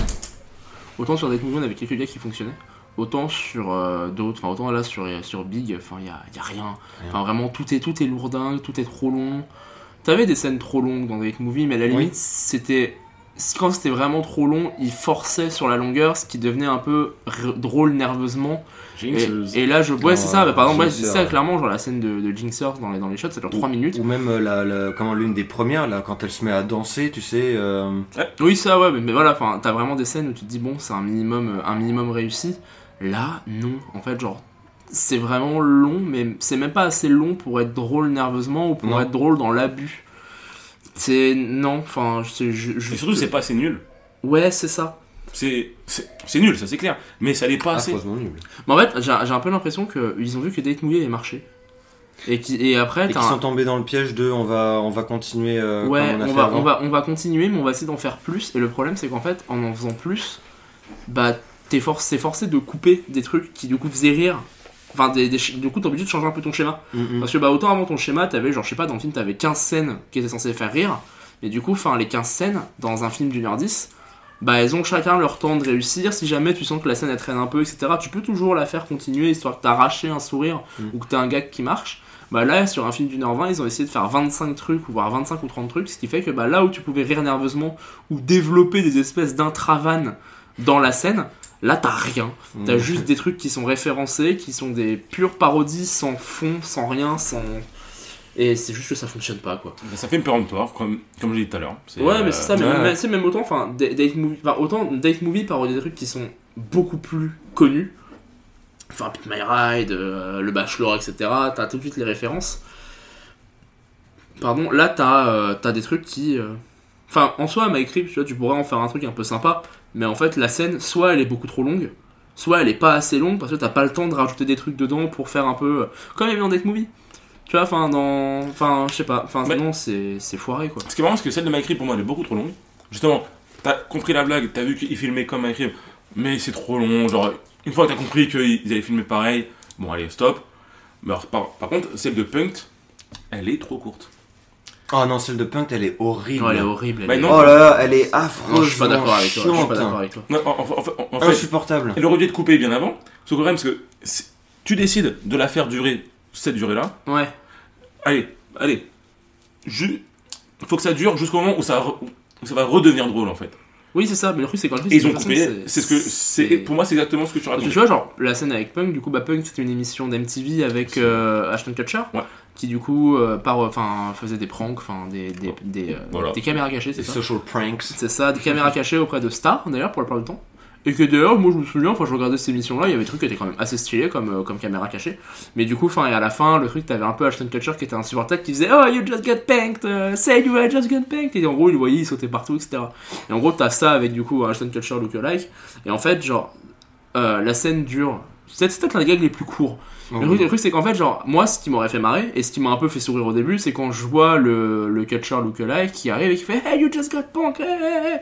Autant sur Date Movie, on avait quelques gags qui fonctionnaient. Autant sur d'autres, enfin autant là sur, sur Big, enfin il y a, y a rien. Enfin vraiment tout est tout est lourdingue, tout est trop long. T'avais des scènes trop longues dans Date Movie, mais à la
Oui.
limite c'était quand c'était vraiment trop long, il forçait sur la longueur, ce qui devenait un peu drôle nerveusement. Et, là, je, ouais, c'est ça. Bah, par exemple, ouais, c'est ça
ouais.
clairement, genre la scène de, de Jinxer dans les, dans les shots, ça dure 3 minutes.
Ou même euh, la, la- comment l'une des premières là, quand elle se met à danser, tu sais. euh,
Oui, ça, ouais, mais, mais voilà, enfin, t'as vraiment des scènes où tu te dis, bon, c'est un minimum, euh, un minimum réussi. Là, non. En fait, genre, c'est vraiment long, mais c'est même pas assez long pour être drôle nerveusement ou pour
Non.
être drôle dans l'abus. C'est. Non, enfin, je, je, je-
Et surtout, c'est pas assez nul.
Ouais, c'est ça.
C'est c'est- c'est nul, ça c'est clair. Mais ça l'est pas assez.
nul.
Mais en fait, j'ai j'ai un peu l'impression qu'ils ont vu que Date Movie avait marché. Et, qui, et après,
Et
t'as
qui
un-
sont tombés dans le piège de on va, on va continuer euh,
Ouais,
comme on a
on,
fait
va,
avant.
on, va, on va continuer, mais on va essayer d'en faire plus. Et le problème, c'est qu'en fait, en en faisant plus, bah, t'es forcé, forcé de couper des trucs qui, du coup, faisaient rire. Enfin, des, du coup, t'es obligé de changer un peu ton schéma.
Mm, mm.
Parce que, bah, autant avant ton schéma, t'avais, genre, je sais pas, dans le film, t'avais 15 scènes qui étaient censées faire rire. Mais du coup, enfin, les 15 scènes, dans un film d'une heure 10, bah, elles ont chacun leur temps de réussir. Si jamais tu sens que la scène, elle traîne un peu, etc., tu peux toujours la faire continuer, histoire que t'arracher un sourire
Mm.
ou que t'as un gag qui marche. Bah là, sur un film d'une heure 20, ils ont essayé de faire 25 trucs, ou voire 25 ou 30 trucs, ce qui fait que bah, là où tu pouvais rire nerveusement ou développer des espèces d'intravanes dans la scène, là t'as rien. T'as
Mm.
juste des trucs qui sont référencés, qui sont des pures parodies sans fond, sans rien, sans. Et c'est juste que ça fonctionne pas quoi.
Bah, Ça fait une péremptoire, comme, comme j'ai dit tout à l'heure.
Ouais, mais c'est ça, mais,
ouais.
mais c'est même autant, enfin, Da- Date Movie, enfin, autant Date Movie parodie des trucs qui sont beaucoup plus connus. Enfin, Pick My Ride, euh, Le Bachelor, etc. T'as tout de suite les références. Pardon, là t'as euh, t'as des trucs qui. euh, Enfin, en soi, My Crib, tu vois, tu pourrais en faire un truc un peu sympa, mais en fait, la scène, soit elle est beaucoup trop longue, soit elle est pas assez longue parce que t'as pas le temps de rajouter des trucs dedans pour faire un peu. euh, Comme il y avait dans Date Movie. Tu vois, enfin, dans. Enfin, je sais pas, enfin, sinon, c'est c'est foiré quoi.
Ce qui est marrant, c'est que celle de MyCrib, pour moi, elle est beaucoup trop longue. Justement, t'as compris la blague, t'as vu qu'il filmait comme MyCrib, mais c'est trop long. Genre, une fois que t'as compris qu'ils allaient filmer pareil, bon, allez, stop. Mais alors, par, par contre, celle de Punk, elle est trop courte.
Oh non, celle de Punk, elle est horrible.
Non, elle est horrible. elle
Bah
est-
non.
Oh là là, elle est affreuse.
Non, je suis pas d'accord avec toi. Je suis pas d'accord avec toi.
Non, en, en- en- en fait,
Insupportable.
elle aurait dû être coupée bien avant. Sauf que le problème, c'est que tu décides de la faire durer cette durée-là.
Ouais.
Allez, allez. Ju- faut que ça dure jusqu'au moment où ça, re- où ça va redevenir drôle, en fait.
Oui, c'est ça. Mais le truc, c'est quand je dis
Et ils
c'est
ont coupé. C'est ce que, c'est, pour moi, c'est exactement ce que tu
Parce que
racontes.
tu vois, genre, la scène avec Punk, du coup, bah, Punk, c'était une émission d'MTV avec euh, Ashton Kutcher.
Ouais.
Qui, du coup, euh, par, enfin, faisait des pranks, enfin, des, des, des, euh,
Voilà.
des caméras cachées, c'est ça.
social pranks.
C'est ça, des caméras cachées auprès de stars, d'ailleurs, pour la plupart du temps. Et que d'ailleurs, moi je me souviens, quand je regardais cette émission-là, il y avait des trucs qui étaient quand même assez stylés comme, euh, comme caméra cachée. Mais du coup, enfin, et à la fin, le truc, t'avais un peu Ashton Kutcher qui était insupportable, qui faisait Oh, you just got punked, uh, say you just got punked. Et en gros, il voyait, il sautait partout, etc. Et en gros, t'as ça avec du coup Ashton Kutcher lookalike. Et en fait, genre, euh, la scène dure. C'est c'est peut-être l'un des gags les plus courts.
Oh,
Le truc, le truc, c'est qu'en fait, genre, moi, ce qui m'aurait fait marrer, et ce qui m'a un peu fait sourire au début, c'est quand je vois le, le catcher lookalike qui arrive et qui fait Hey, you just got punk, hey, hey, hey.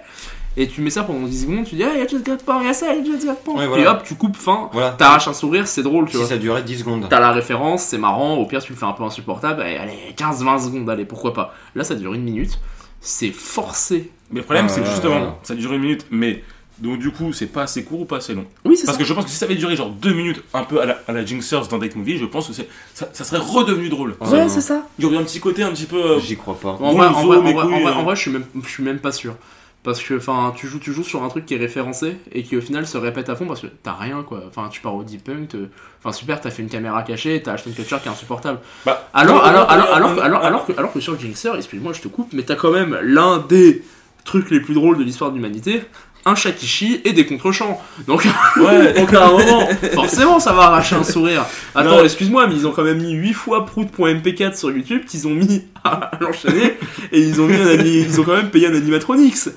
Et tu mets ça pendant 10 secondes, tu dis Hey, you just got punk, yes, hey, you just got punk.
Ouais, voilà.
hop, tu coupes fin,
Voilà.
t'arraches un sourire, c'est drôle, tu
Si
vois.
ça durait 10 secondes.
T'as la référence, c'est marrant, au pire, tu le fais un peu insupportable, et allez, 15-20 secondes, allez, pourquoi pas. Là, ça dure une minute, c'est forcé.
Mais le problème,
Ah,
c'est que
ouais,
justement,
ouais.
ça dure une minute, mais Donc du coup, c'est pas assez court ou pas assez long.
Oui, c'est ça.
Parce que je pense que si ça avait duré genre deux minutes, un peu à la, à la Jinxers dans Date Movie, je pense que c'est, ça, ça serait redevenu drôle.
Ouais,
Ouais,
non.
c'est ça.
Il y aurait un petit côté un petit peu. euh,
J'y crois pas.
En vrai,
le
en
zoo,
vrai, en
mes
vrai, en
couilles,
vrai,
euh.
en vrai, je suis même, je suis même pas sûr. Parce que, enfin, tu joues, tu joues sur un truc qui est référencé et qui au final se répète à fond parce que t'as rien quoi. Enfin, tu pars au Deep Punk, te- enfin super, t'as fait une caméra cachée, t'as Ashton Kutcher qui est insupportable.
Bah,
Alors, alors, alors, alors, que- alors,
non,
alors que, alors que sur Jinxer, excuse-moi, je te coupe, mais t'as quand même l'un des trucs les plus drôles de l'histoire de l'humanité, un Shakishi et des contre-champs. Donc,
Ouais.
donc à un moment, forcément, ça va arracher un sourire. Attends, excuse-moi, mais ils ont quand même mis 8 fois prout.mp4 sur YouTube qu'ils ont mis à l'enchaîner et ils ont mis un ils ont quand même payé un animatronix.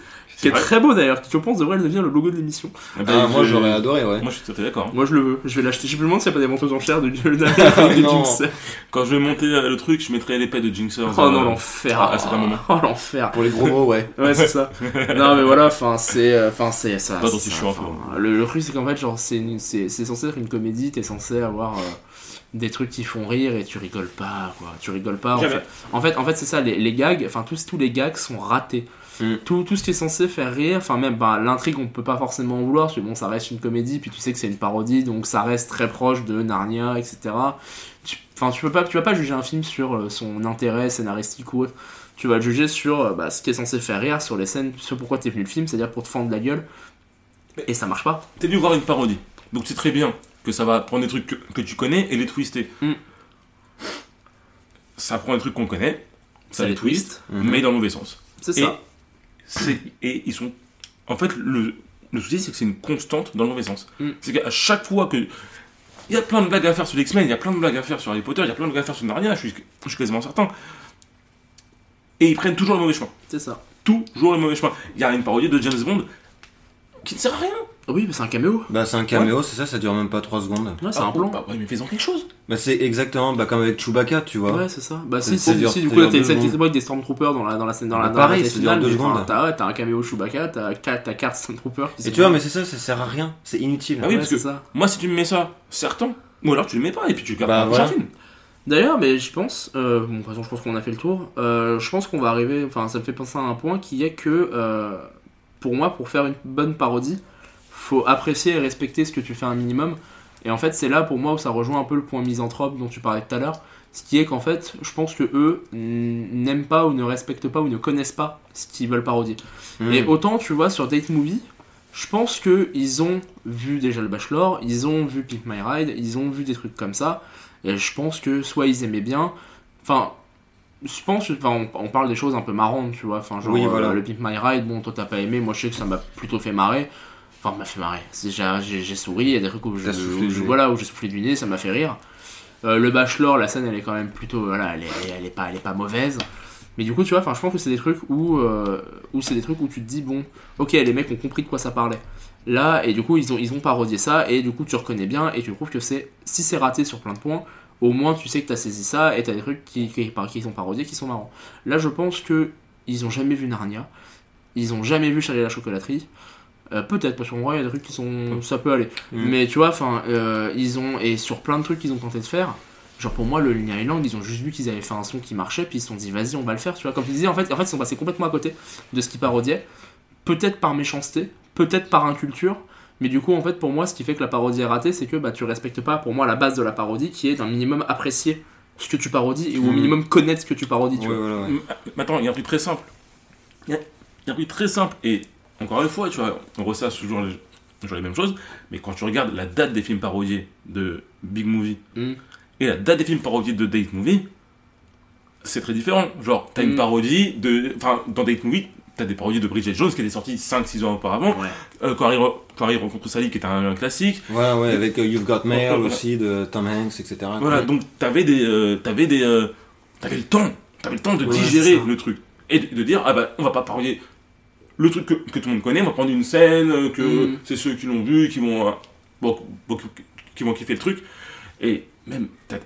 Qui est très beau d'ailleurs, qui je pense devrait devenir le logo de l'émission.
Eh ben,
Ah, moi j'aurais adoré, ouais.
Moi je suis tout à fait d'accord.
Moi je le veux, je vais l'acheter. Je me demande s'il n'y a pas des ventes aux enchères de, de, de, de
Non.
Jinxer.
Quand je vais monter euh, le truc, je mettrai l'épée de Jinxers.
Oh non,
euh,
l'enfer.
ah, c'est moment.
Oh l'enfer.
Pour les gros mots, ouais.
Ouais, c'est ça. non, mais voilà, enfin, c'est. euh, Enfin, c'est ça.
Pas
enfin,
quoi.
le, le truc, c'est qu'en fait, genre, c'est une- c'est c'est censé être une comédie, t'es censé avoir. euh, des trucs qui font rire et tu rigoles pas quoi tu rigoles pas en fait en fait en fait c'est ça les, les gags enfin tous tous les gags sont ratés
Mm.
tout, tout ce qui est censé faire rire enfin même bah, l'intrigue on peut pas forcément en vouloir parce que bon ça reste une comédie puis tu sais que c'est une parodie donc ça reste très proche de Narnia etc tu, enfin tu peux pas tu vas pas juger un film sur euh, son intérêt scénaristique ou autre tu vas le juger sur euh, bah, ce qui est censé faire rire sur les scènes sur pourquoi t'es venu le film c'est à dire pour te fendre la gueule et ça marche pas
T'es venu voir une parodie. Donc c'est très bien que ça va prendre des trucs que, que tu connais et les twister.
Mm.
Ça prend des trucs qu'on connaît, ça,
Ça
les twist, mais dans le mauvais sens.
c'est ça
et ils sont. En fait, le, le souci, c'est que c'est une constante dans le mauvais sens.
Mm.
C'est qu'à chaque fois que. Il y a plein de blagues à faire sur les X-Men, il y a plein de blagues à faire sur Harry Potter, il y a plein de blagues à faire sur Narnia, je suis, je suis quasiment certain. Et ils prennent toujours le mauvais chemin.
c'est ça
Toujours le mauvais chemin. Il y a une parodie de James Bond qui ne sert à rien.
Oui mais c'est un caméo
Bah, c'est un caméo, c'est ça, ça dure même pas 3 secondes.
ouais c'est
Ah,
un plan
Bah ouais, mais fais-en quelque chose.
Bah, c'est exactement bah, comme avec Chewbacca, tu vois.
Ouais, c'est ça. Bah,
C'est-
si, du coup, là,
secondes.
avec des Stormtroopers dans la, dans la scène, dans la,
Bah,
dans la
pareil, ça dure
finale,
deux
mais, enfin,
secondes.
T'as, ouais, t'as un caméo Chewbacca, t'as quatre, t'as quatre Stormtroopers qui
Et tu vois, mais c'est ça, ça sert à rien. C'est inutile.
Ah oui, parce
c'est
que
ça.
moi, si tu me mets ça, certain. Ou alors tu le mets pas et puis tu gardes
Bah,
le prochain
voilà.
film.
D'ailleurs, mais je pense, euh, bon, de toute façon, je pense qu'on a fait le tour. Euh, je pense qu'on va arriver, enfin, ça me fait penser à un point qui est que, euh, pour moi, pour faire une bonne parodie, faut apprécier et respecter ce que tu fais un minimum. Et en fait, c'est là pour moi où ça rejoint un peu le point misanthrope dont tu parlais tout à l'heure. Ce qui est qu'en fait, je pense que eux n'aiment pas ou ne respectent pas ou ne connaissent pas ce qu'ils veulent parodier.
Hmm.
Et autant, tu vois, sur Date Movie, je pense que ils ont vu déjà le Bachelor, ils ont vu Pimp My Ride, ils ont vu des trucs comme ça. Et je pense que soit ils aimaient bien, enfin, je pense, enfin, on, parle des choses un peu marrantes, tu vois. Enfin, genre
Oui,
euh,
voilà.
le Pimp My Ride, bon, toi t'as pas aimé, moi je sais que ça m'a plutôt fait marrer. Enfin, m'a fait marrer. J'ai souri, il y a des trucs où je, où voilà, où j'ai soufflé du nez, ça m'a fait rire. Euh, le Bachelor, la scène, elle est quand même plutôt, voilà, elle est, elle est- elle est pas, elle est pas mauvaise. Mais du coup, tu vois, enfin, je pense que c'est des trucs où, euh, où c'est des trucs où tu te dis bon, ok, les mecs ont compris de quoi ça parlait. Là, et du coup, ils ont, ils ont parodié ça, et du coup, tu reconnais bien, et tu trouves que c'est, si c'est raté sur plein de points, au moins tu sais que t'as saisi ça, et t'as des trucs qui, qui, qui sont parodiés qui sont marrants. Là, je pense que ils ont jamais vu Narnia, ils ont jamais vu Charlie la chocolaterie. Euh, Peut-être, parce qu'en vrai, il y a des trucs qui sont. Ça peut aller.
Mm.
Mais tu vois, enfin, euh, ils ont. Et sur plein de trucs qu'ils ont tenté de faire, genre pour moi, le Linear Island, ils ont juste vu qu'ils avaient fait un son qui marchait, puis ils se sont dit, vas-y, on va le faire, tu vois. Comme tu disais, en fait, en fait ils sont passés complètement à côté de ce qu'ils parodiaient. Peut-être par méchanceté, peut-être par inculture. Mais du coup, en fait, pour moi, ce qui fait que la parodie est ratée, c'est que bah, tu respectes pas, pour moi, la base de la parodie, qui est d'un minimum apprécier ce que tu parodies et ou au
Mm.
minimum connaître ce que tu parodies, tu
Ouais,
vois.
voilà, ouais.
M- Maintenant, il y a un truc très simple. Il y a, il y a un truc très simple. Et encore une fois, tu vois, on ressasse toujours les, toujours les mêmes choses. Mais quand tu regardes la date des films parodiés de Big Movie
Mm.
et la date des films parodiés de Date Movie, c'est très différent. Genre, t'as
Mm.
une parodie de. Enfin, dans Date Movie, t'as des parodies de Bridget Jones qui était sortie 5-6 ans auparavant.
Ouais.
Euh, quand, Harry, re- quand Harry rencontre Sally, qui est un, un classique.
Voilà, ouais, avec euh, You've Got Mail aussi de Tom Hanks, etc.
Voilà, donc t'avais des, euh, t'avais des, euh, t'avais le temps, t'avais le temps de
Ouais,
digérer le truc et de, de dire ah bah on va pas parler le truc que, que tout le monde connaît, on va prendre une scène euh, que
Mm.
c'est ceux qui l'ont vu qui vont, euh, bon, bon, qui- vont kiffer le truc et même t'as-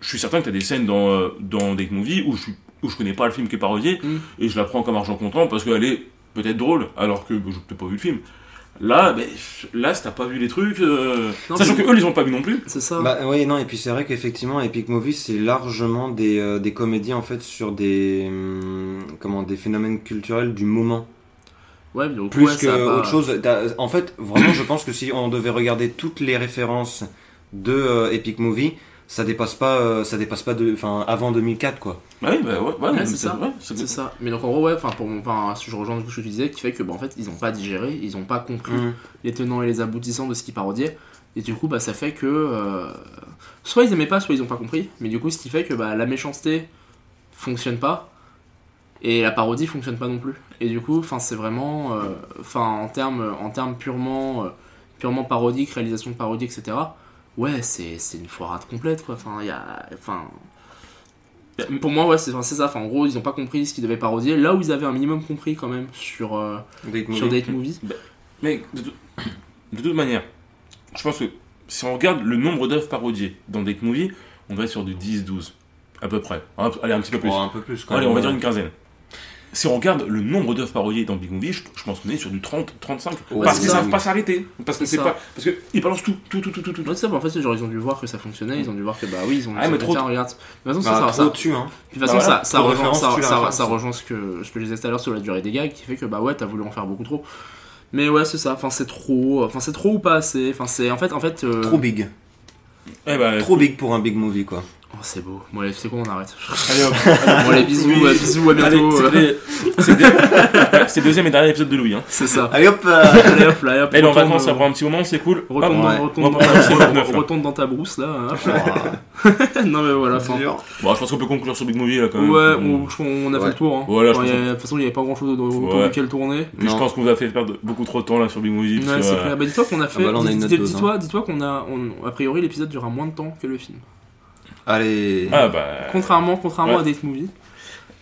je suis certain que t'as des scènes dans euh, dans des movies où je suis où je connais pas le film qui est parodié
Mm.
et je la prends comme argent comptant parce qu'elle est peut-être drôle alors que bah, j'ai peut-être pas vu le film. Là, ben, là, si t'as pas vu les trucs, euh,
Non,
sachant que eux, ils ont pas vu non plus.
C'est ça.
Bah oui, non, et puis c'est vrai qu'effectivement, Epic Movie, c'est largement des, euh, des comédies en fait sur des, hum, comment, des phénomènes culturels du moment.
Ouais, donc,
plus
ouais,
que
ça a pas-
autre chose. En fait, vraiment, je pense que si on devait regarder toutes les références de euh, Epic Movie, ça dépasse pas, euh, ça dépasse pas de, enfin, avant 2004 quoi.
Bah oui, bah ouais, ouais,
Ouais,
mais
c'est ça.
ouais, c'est-
ça. Mais donc en gros, ouais, enfin, pour, enfin, si je rejoins ce que tu disais, qui fait que, bah, en fait, ils ont pas digéré, ils ont pas compris
Mm.
les tenants et les aboutissants de ce qu'ils parodiaient. Et du coup, bah, ça fait que. euh, soit ils aimaient pas, soit ils ont pas compris. Mais du coup, ce qui fait que bah, la méchanceté fonctionne pas. Et la parodie fonctionne pas non plus. Et du coup, enfin, c'est vraiment. euh, Enfin, en termes en termes purement, euh, purement parodique, réalisation de parodie, etc. Ouais, c'est c'est une foirade complète, quoi. Enfin, il y a. Enfin. Pour moi, ouais, c'est enfin, c'est ça. Enfin, en gros, ils ont pas compris ce qu'ils devaient parodier. Là où ils avaient un minimum compris, quand même, sur, euh,
Date
sur
Movie.
Date Movie.
Mais de, tout- de toute manière, je pense que si on regarde le nombre d'œuvres parodiées dans Date Movie, on va être sur du 10-12, à peu près. Allez, un petit peu plus.
Oh, un peu plus quand
Allez,
même.
on va dire une quinzaine. Si on regarde le nombre d'œuvres parodiées dans Big Movie, je, je pense qu'on est sur du 30, 35.
Ouais,
parce qu'ils
ça.
savent pas s'arrêter. Parce que
C'est
c'est
ça.
pas. Parce que ils balancent tout, tout, tout, tout, tout. tout.
Ouais, c'est ça, bah, en fait, c'est genre, ils ont dû voir que ça fonctionnait, ils ont dû voir que, bah oui, ils ont
Ah, mais trop-
tiens, regarde. De toute façon,
Bah,
ça, ça,
dessus, hein.
de toute façon,
Bah voilà,
ça, ça,
références,
ça, ça- ça rejoint ce que, ce que je disais tout à l'heure sur la durée des gags, qui fait que, bah ouais, t'as voulu en faire beaucoup trop. Mais ouais, c'est ça, enfin, c'est trop, enfin, c'est trop ou pas assez, enfin, c'est, en fait, en fait, euh,
Trop big.
Eh ben,
Trop big pour un big movie quoi.
Oh, c'est beau. Bon, allez, c'est quoi, on arrête.
Allez, hop.
bon, allez, bisous,
Oui.
bisous, à
Allez,
bientôt.
c'est le- c'est le c'est le deuxième et dernier épisode de Louis. Hein.
C'est ça.
Allez hop. euh,
Allez, hop, là, hop,
est en
retourne,
vacances, ça
euh,
prend un petit moment, c'est cool.
Retourne, dans-
Ouais.
retourne
On
dans
va
ta- dans brousse là. hein. non mais voilà.
dur.
Bon, je pense qu'on peut conclure sur Big Movie là quand même.
Ouais, on, on a fait
Ouais.
le tour. Hein.
Voilà, je pense
a- de toute façon, il n'y avait pas grand chose autour
Ouais.
duquel tourner.
Puis je pense qu'on vous a fait perdre beaucoup trop de temps là sur Big Movie.
Ouais, c'est
euh,
clair. Bah, dis-toi qu'on a fait.
on
Dis-toi dis-toi qu'on a. on- a priori, l'épisode durera moins de temps que le film.
Allez.
Ah bah.
Contrairement, contrairement
ouais.
à Date Movie.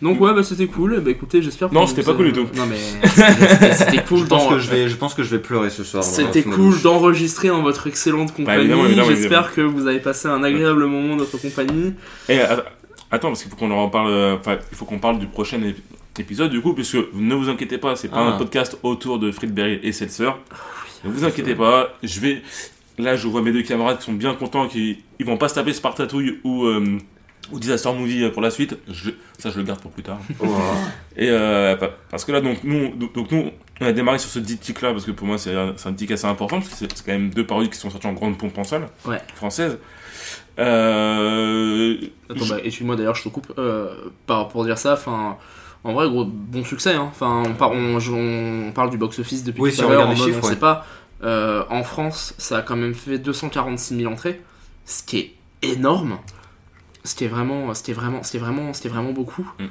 Donc, ouais, bah c'était cool. Bah écoutez, j'espère que.
Non, c'était pas cool du tout.
Non, mais c'était- cool
Je pense que je vais, je pense que je vais pleurer ce soir.
C'était cool d'enregistrer en votre excellente compagnie.
évidemment, évidemment,
J'espère que vous avez passé un agréable moment dans notre compagnie.
Att- attends, parce qu'il faut qu'on en parle. euh, Enfin, il faut qu'on parle du prochain ép- épisode du coup, puisque ne vous inquiétez pas, c'est pas
Ah.
un podcast autour de Friedberg et Seltzer. Ne vous inquiétez pas, je vais. Là, je vois mes deux camarades qui sont bien contents, qui ils vont pas se taper Spartatouille ou euh, ou Disaster Movie pour la suite. Je- ça, je le garde pour plus tard. Et euh, pa- parce que là, donc nous, donc, nous, on a démarré sur ce diptyque là parce que pour moi, c'est un, c'est un diptyque assez important parce que c'est quand même deux parodies qui sont sorties en grande pompe en salle
Ouais.
française. Euh,
Attends,
je-
bah, excuse-moi d'ailleurs, je te coupe. Euh, par, pour dire ça, enfin. En vrai, gros, bon succès. Hein. Enfin, on, par- on, on parle du box-office depuis
Oui,
tout
si
à
on
l'heure. on
ouais.
sait pas. Euh, en France, ça a quand même fait 246 000 entrées, ce qui est énorme. Ce qui est vraiment, ce qui est vraiment, ce qui est vraiment, ce qui est vraiment beaucoup.
Mm.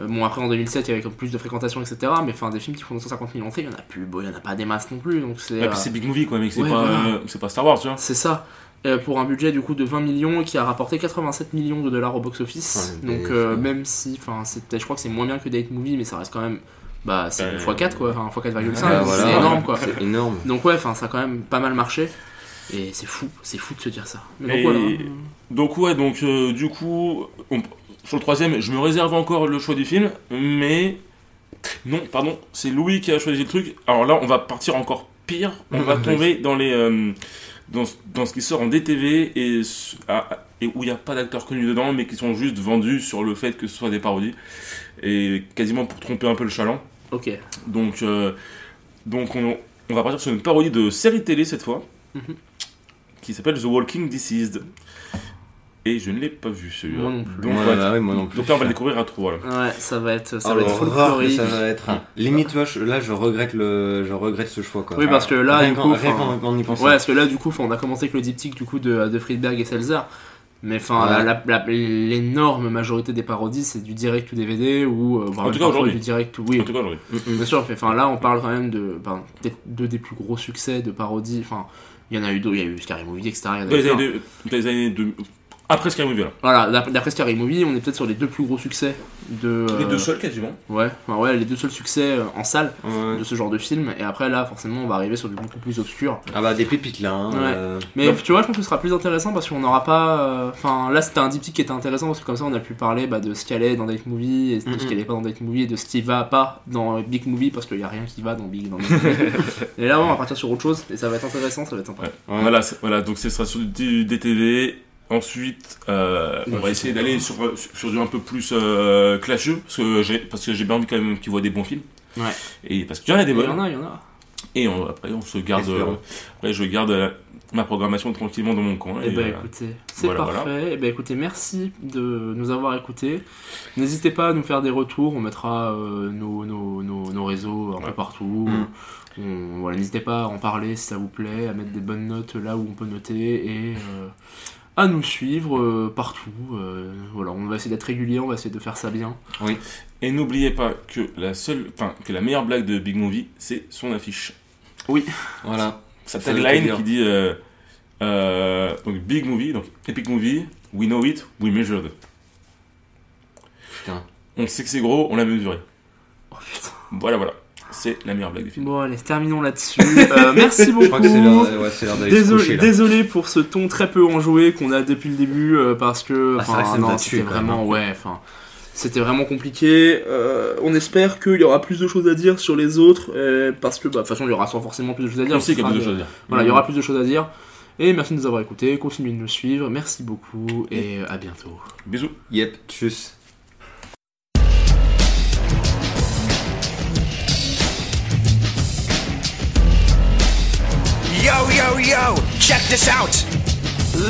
Euh, bon, après en 2007, il y avait comme plus de fréquentation, etc. Mais enfin, des films qui font 250 000 entrées, il y en a plus. Bon, il y en a pas des masses non plus. Donc c'est.
Ouais,
euh,
puis c'est Big Movie quoi, mec, c'est
ouais,
pas,
voilà.
c'est pas Star Wars, tu vois.
C'est ça. Euh, pour un budget du coup de 20 millions et qui a rapporté 87 millions de dollars au box-office.
Ouais,
Donc
mais-
euh, même si, enfin, je crois que c'est moins bien que Date Movie, mais ça reste quand même, bah, c'est
Euh,
x4 quoi, enfin x4,5,
Ah, voilà.
c'est énorme quoi.
C'est énorme.
Donc ouais, enfin ça a quand même pas mal marché. Et c'est fou, c'est fou de se dire ça. Mais donc
Et-
voilà.
Donc ouais, donc euh, du coup, on- sur le troisième, je me réserve encore le choix du film, mais non, pardon, c'est Louis qui a choisi le truc. Alors là, on va partir encore pire. On va tomber dans les euh, dans, dans ce qui sort en DTV et, ah, et où il n'y a pas d'acteurs connus dedans, mais qui sont juste vendus sur le fait que ce soit des parodies et quasiment pour tromper un peu le chaland.
Ok.
Donc, euh, donc on, on va partir sur une parodie de série télé cette fois,
Mhm.
qui s'appelle The Walking Deceased. Et je ne l'ai pas vu celui-là.
Moi non plus.
Donc,
Ouais,
ouais.
bah ouais, moi non plus.
Donc là, on va le découvrir à trois. Là.
Ouais, ça va être, ça
Oh,
va être folklorique.
ça va être. Limite, tu vois, je- là, je regrette le, je regrette ce choix quoi.
Oui, parce que là,
rien
du
rien qu'en- en y pensant.
Ouais, parce que là, du coup, on a commencé avec le diptyque du coup de, de Friedberg et Seltzer. Mais enfin,
Ouais.
la- la- la- l'énorme majorité des parodies, c'est du direct ou DVD ou euh, voire
En tout cas, aujourd'hui.
du direct. Oui,
En tout cas, aujourd'hui.
bien sûr. Enfin, là, on parle quand même de ben, peut-être deux des plus gros succès de parodies. Enfin, il y en a eu d'autres. Il y a eu Scary Movie, etc. Il y en a
Dans
eu
les années, deux- dans les années deux- Après Scary Movie, là.
Voilà, d'ap- d'après Scary Movie, on est peut-être sur les deux plus gros succès de.
Les
euh,
deux seuls, quasiment.
Ouais, enfin, ouais, les deux seuls succès euh, en salle
Ouais.
de ce genre de film. Et après, là, forcément, on va arriver sur du beaucoup plus obscur.
Ah bah des pépites là. Hein,
Ouais.
euh,
Mais
Non.
tu vois, je pense que ce sera plus intéressant parce qu'on n'aura pas. euh, Enfin, là, c'était un diptyque qui était intéressant parce que comme ça, on a pu parler bah, de ce qu'elle est dans Date Movie et de
Mhm.
ce qu'elle est pas dans Date Movie et de ce qui va pas dans Big Movie parce qu'il y a rien qui va dans Big. Dans et là, on va partir sur autre chose et ça va être intéressant, ça va être sympa.
Ouais.
Ouais.
Voilà, voilà, donc ce sera sur du DTV Ensuite, euh, on va essayer d'aller sur, sur du un peu plus euh, clasheux, parce que j'ai parce que j'ai bien envie quand même qu'ils voient des bons films.
Ouais.
Et parce qu'il y en a des
Il y
bonnes.
en a, il y en a.
Et on- après, on se garde. Euh, après, je garde euh, ma programmation tranquillement dans mon coin.
Eh
et,
ben
euh,
écoutez, c'est
voilà,
parfait. Eh ben écoutez, merci de nous avoir écoutés. N'hésitez pas à nous faire des retours, on mettra nos, nos, nos, nos réseaux un peu partout.
Mm.
On- voilà, N'hésitez pas à en parler si ça vous plaît, à mettre des bonnes notes là où on peut noter et euh, à nous suivre euh, partout. Euh, voilà, on va essayer d'être régulier, on va essayer de faire ça bien.
Et n'oubliez pas que la seule, enfin, que la meilleure blague de Big Movie, c'est son affiche.
Voilà.
Sa tagline qui dit euh, euh, donc Big Movie, donc Epic Movie, we know it, we measured.
Putain.
On sait que c'est gros, on l'a mesuré.
Oh putain.
Voilà, voilà. C'est la meilleure blague du film.
Bon allez, terminons là-dessus. Euh, merci beaucoup.
Je crois que c'est l'heure ouais,
Désolé,
coucher
désolé pour ce ton très peu enjoué qu'on a depuis le début euh, parce que
Ah, vrai que
c'était
même,
vraiment ouais enfin c'était vraiment compliqué Euh, on espère qu'il y aura plus de choses à dire sur les autres euh, parce que bah, de toute façon il y aura sans forcément plus de choses à dire
sait qu'il y a plus de choses à dire.
voilà il y aura plus de choses à dire et merci de nous avoir écoutés continuez de nous suivre merci beaucoup et à bientôt
Bisous.
Yep, tchuss.
Yo, yo, yo, check this out.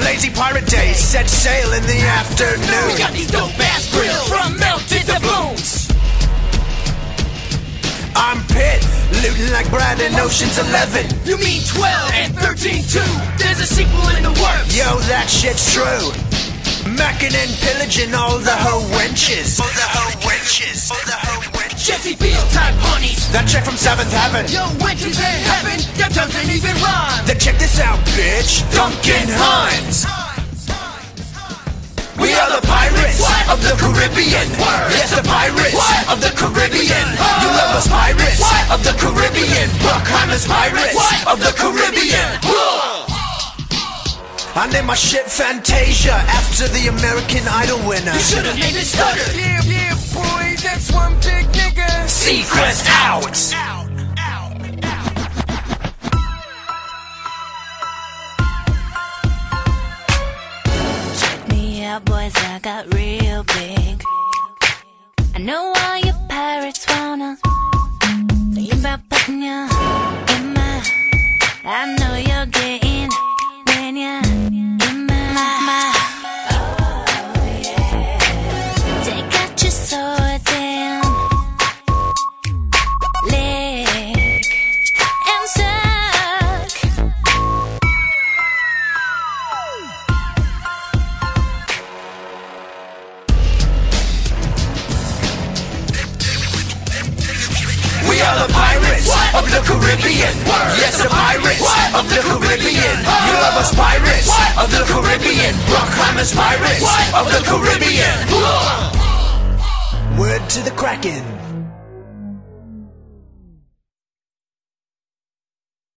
Lazy Pirate Days set sail in the afternoon.
We got these dope ass grills from melted bones.
I'm Pit, looting like Brad in Ocean's Eleven.
You mean 12 and 13 too? There's a sequel in the works.
Yo, that shit's true. Macking and pillaging all the hoe wenches. All the hoe wenches. All the hoe wenches.
Jesse Biel type honeys.
That chick from Seventh Heaven.
Yo, wenches in heaven. Your doesn't even rhyme.
Then check this out, bitch. Duncan Hines. We are the pirates
What?
of the Caribbean.
Word.
Yes, the pirates
What?
of the Caribbean.
Oh.
You love us pirates
What?
of the Caribbean. Bruckheimer's pirates
What?
of the Caribbean. I named my shit Fantasia after the American Idol winner.
You should have named it Stutter.
Yeah, yeah, boy, that's one big nigga.
Sequest out.
Check me out, boys, I got real big. I know all you pirates wanna think about putting you in my. I know you're getting when you're in my. oh, yeah. Take out your swords and
Caribbean. Yes, the pirates of the Caribbean. You love us pirates of the Caribbean. Bruckheimer's pirates of the Caribbean. Word to the Kraken.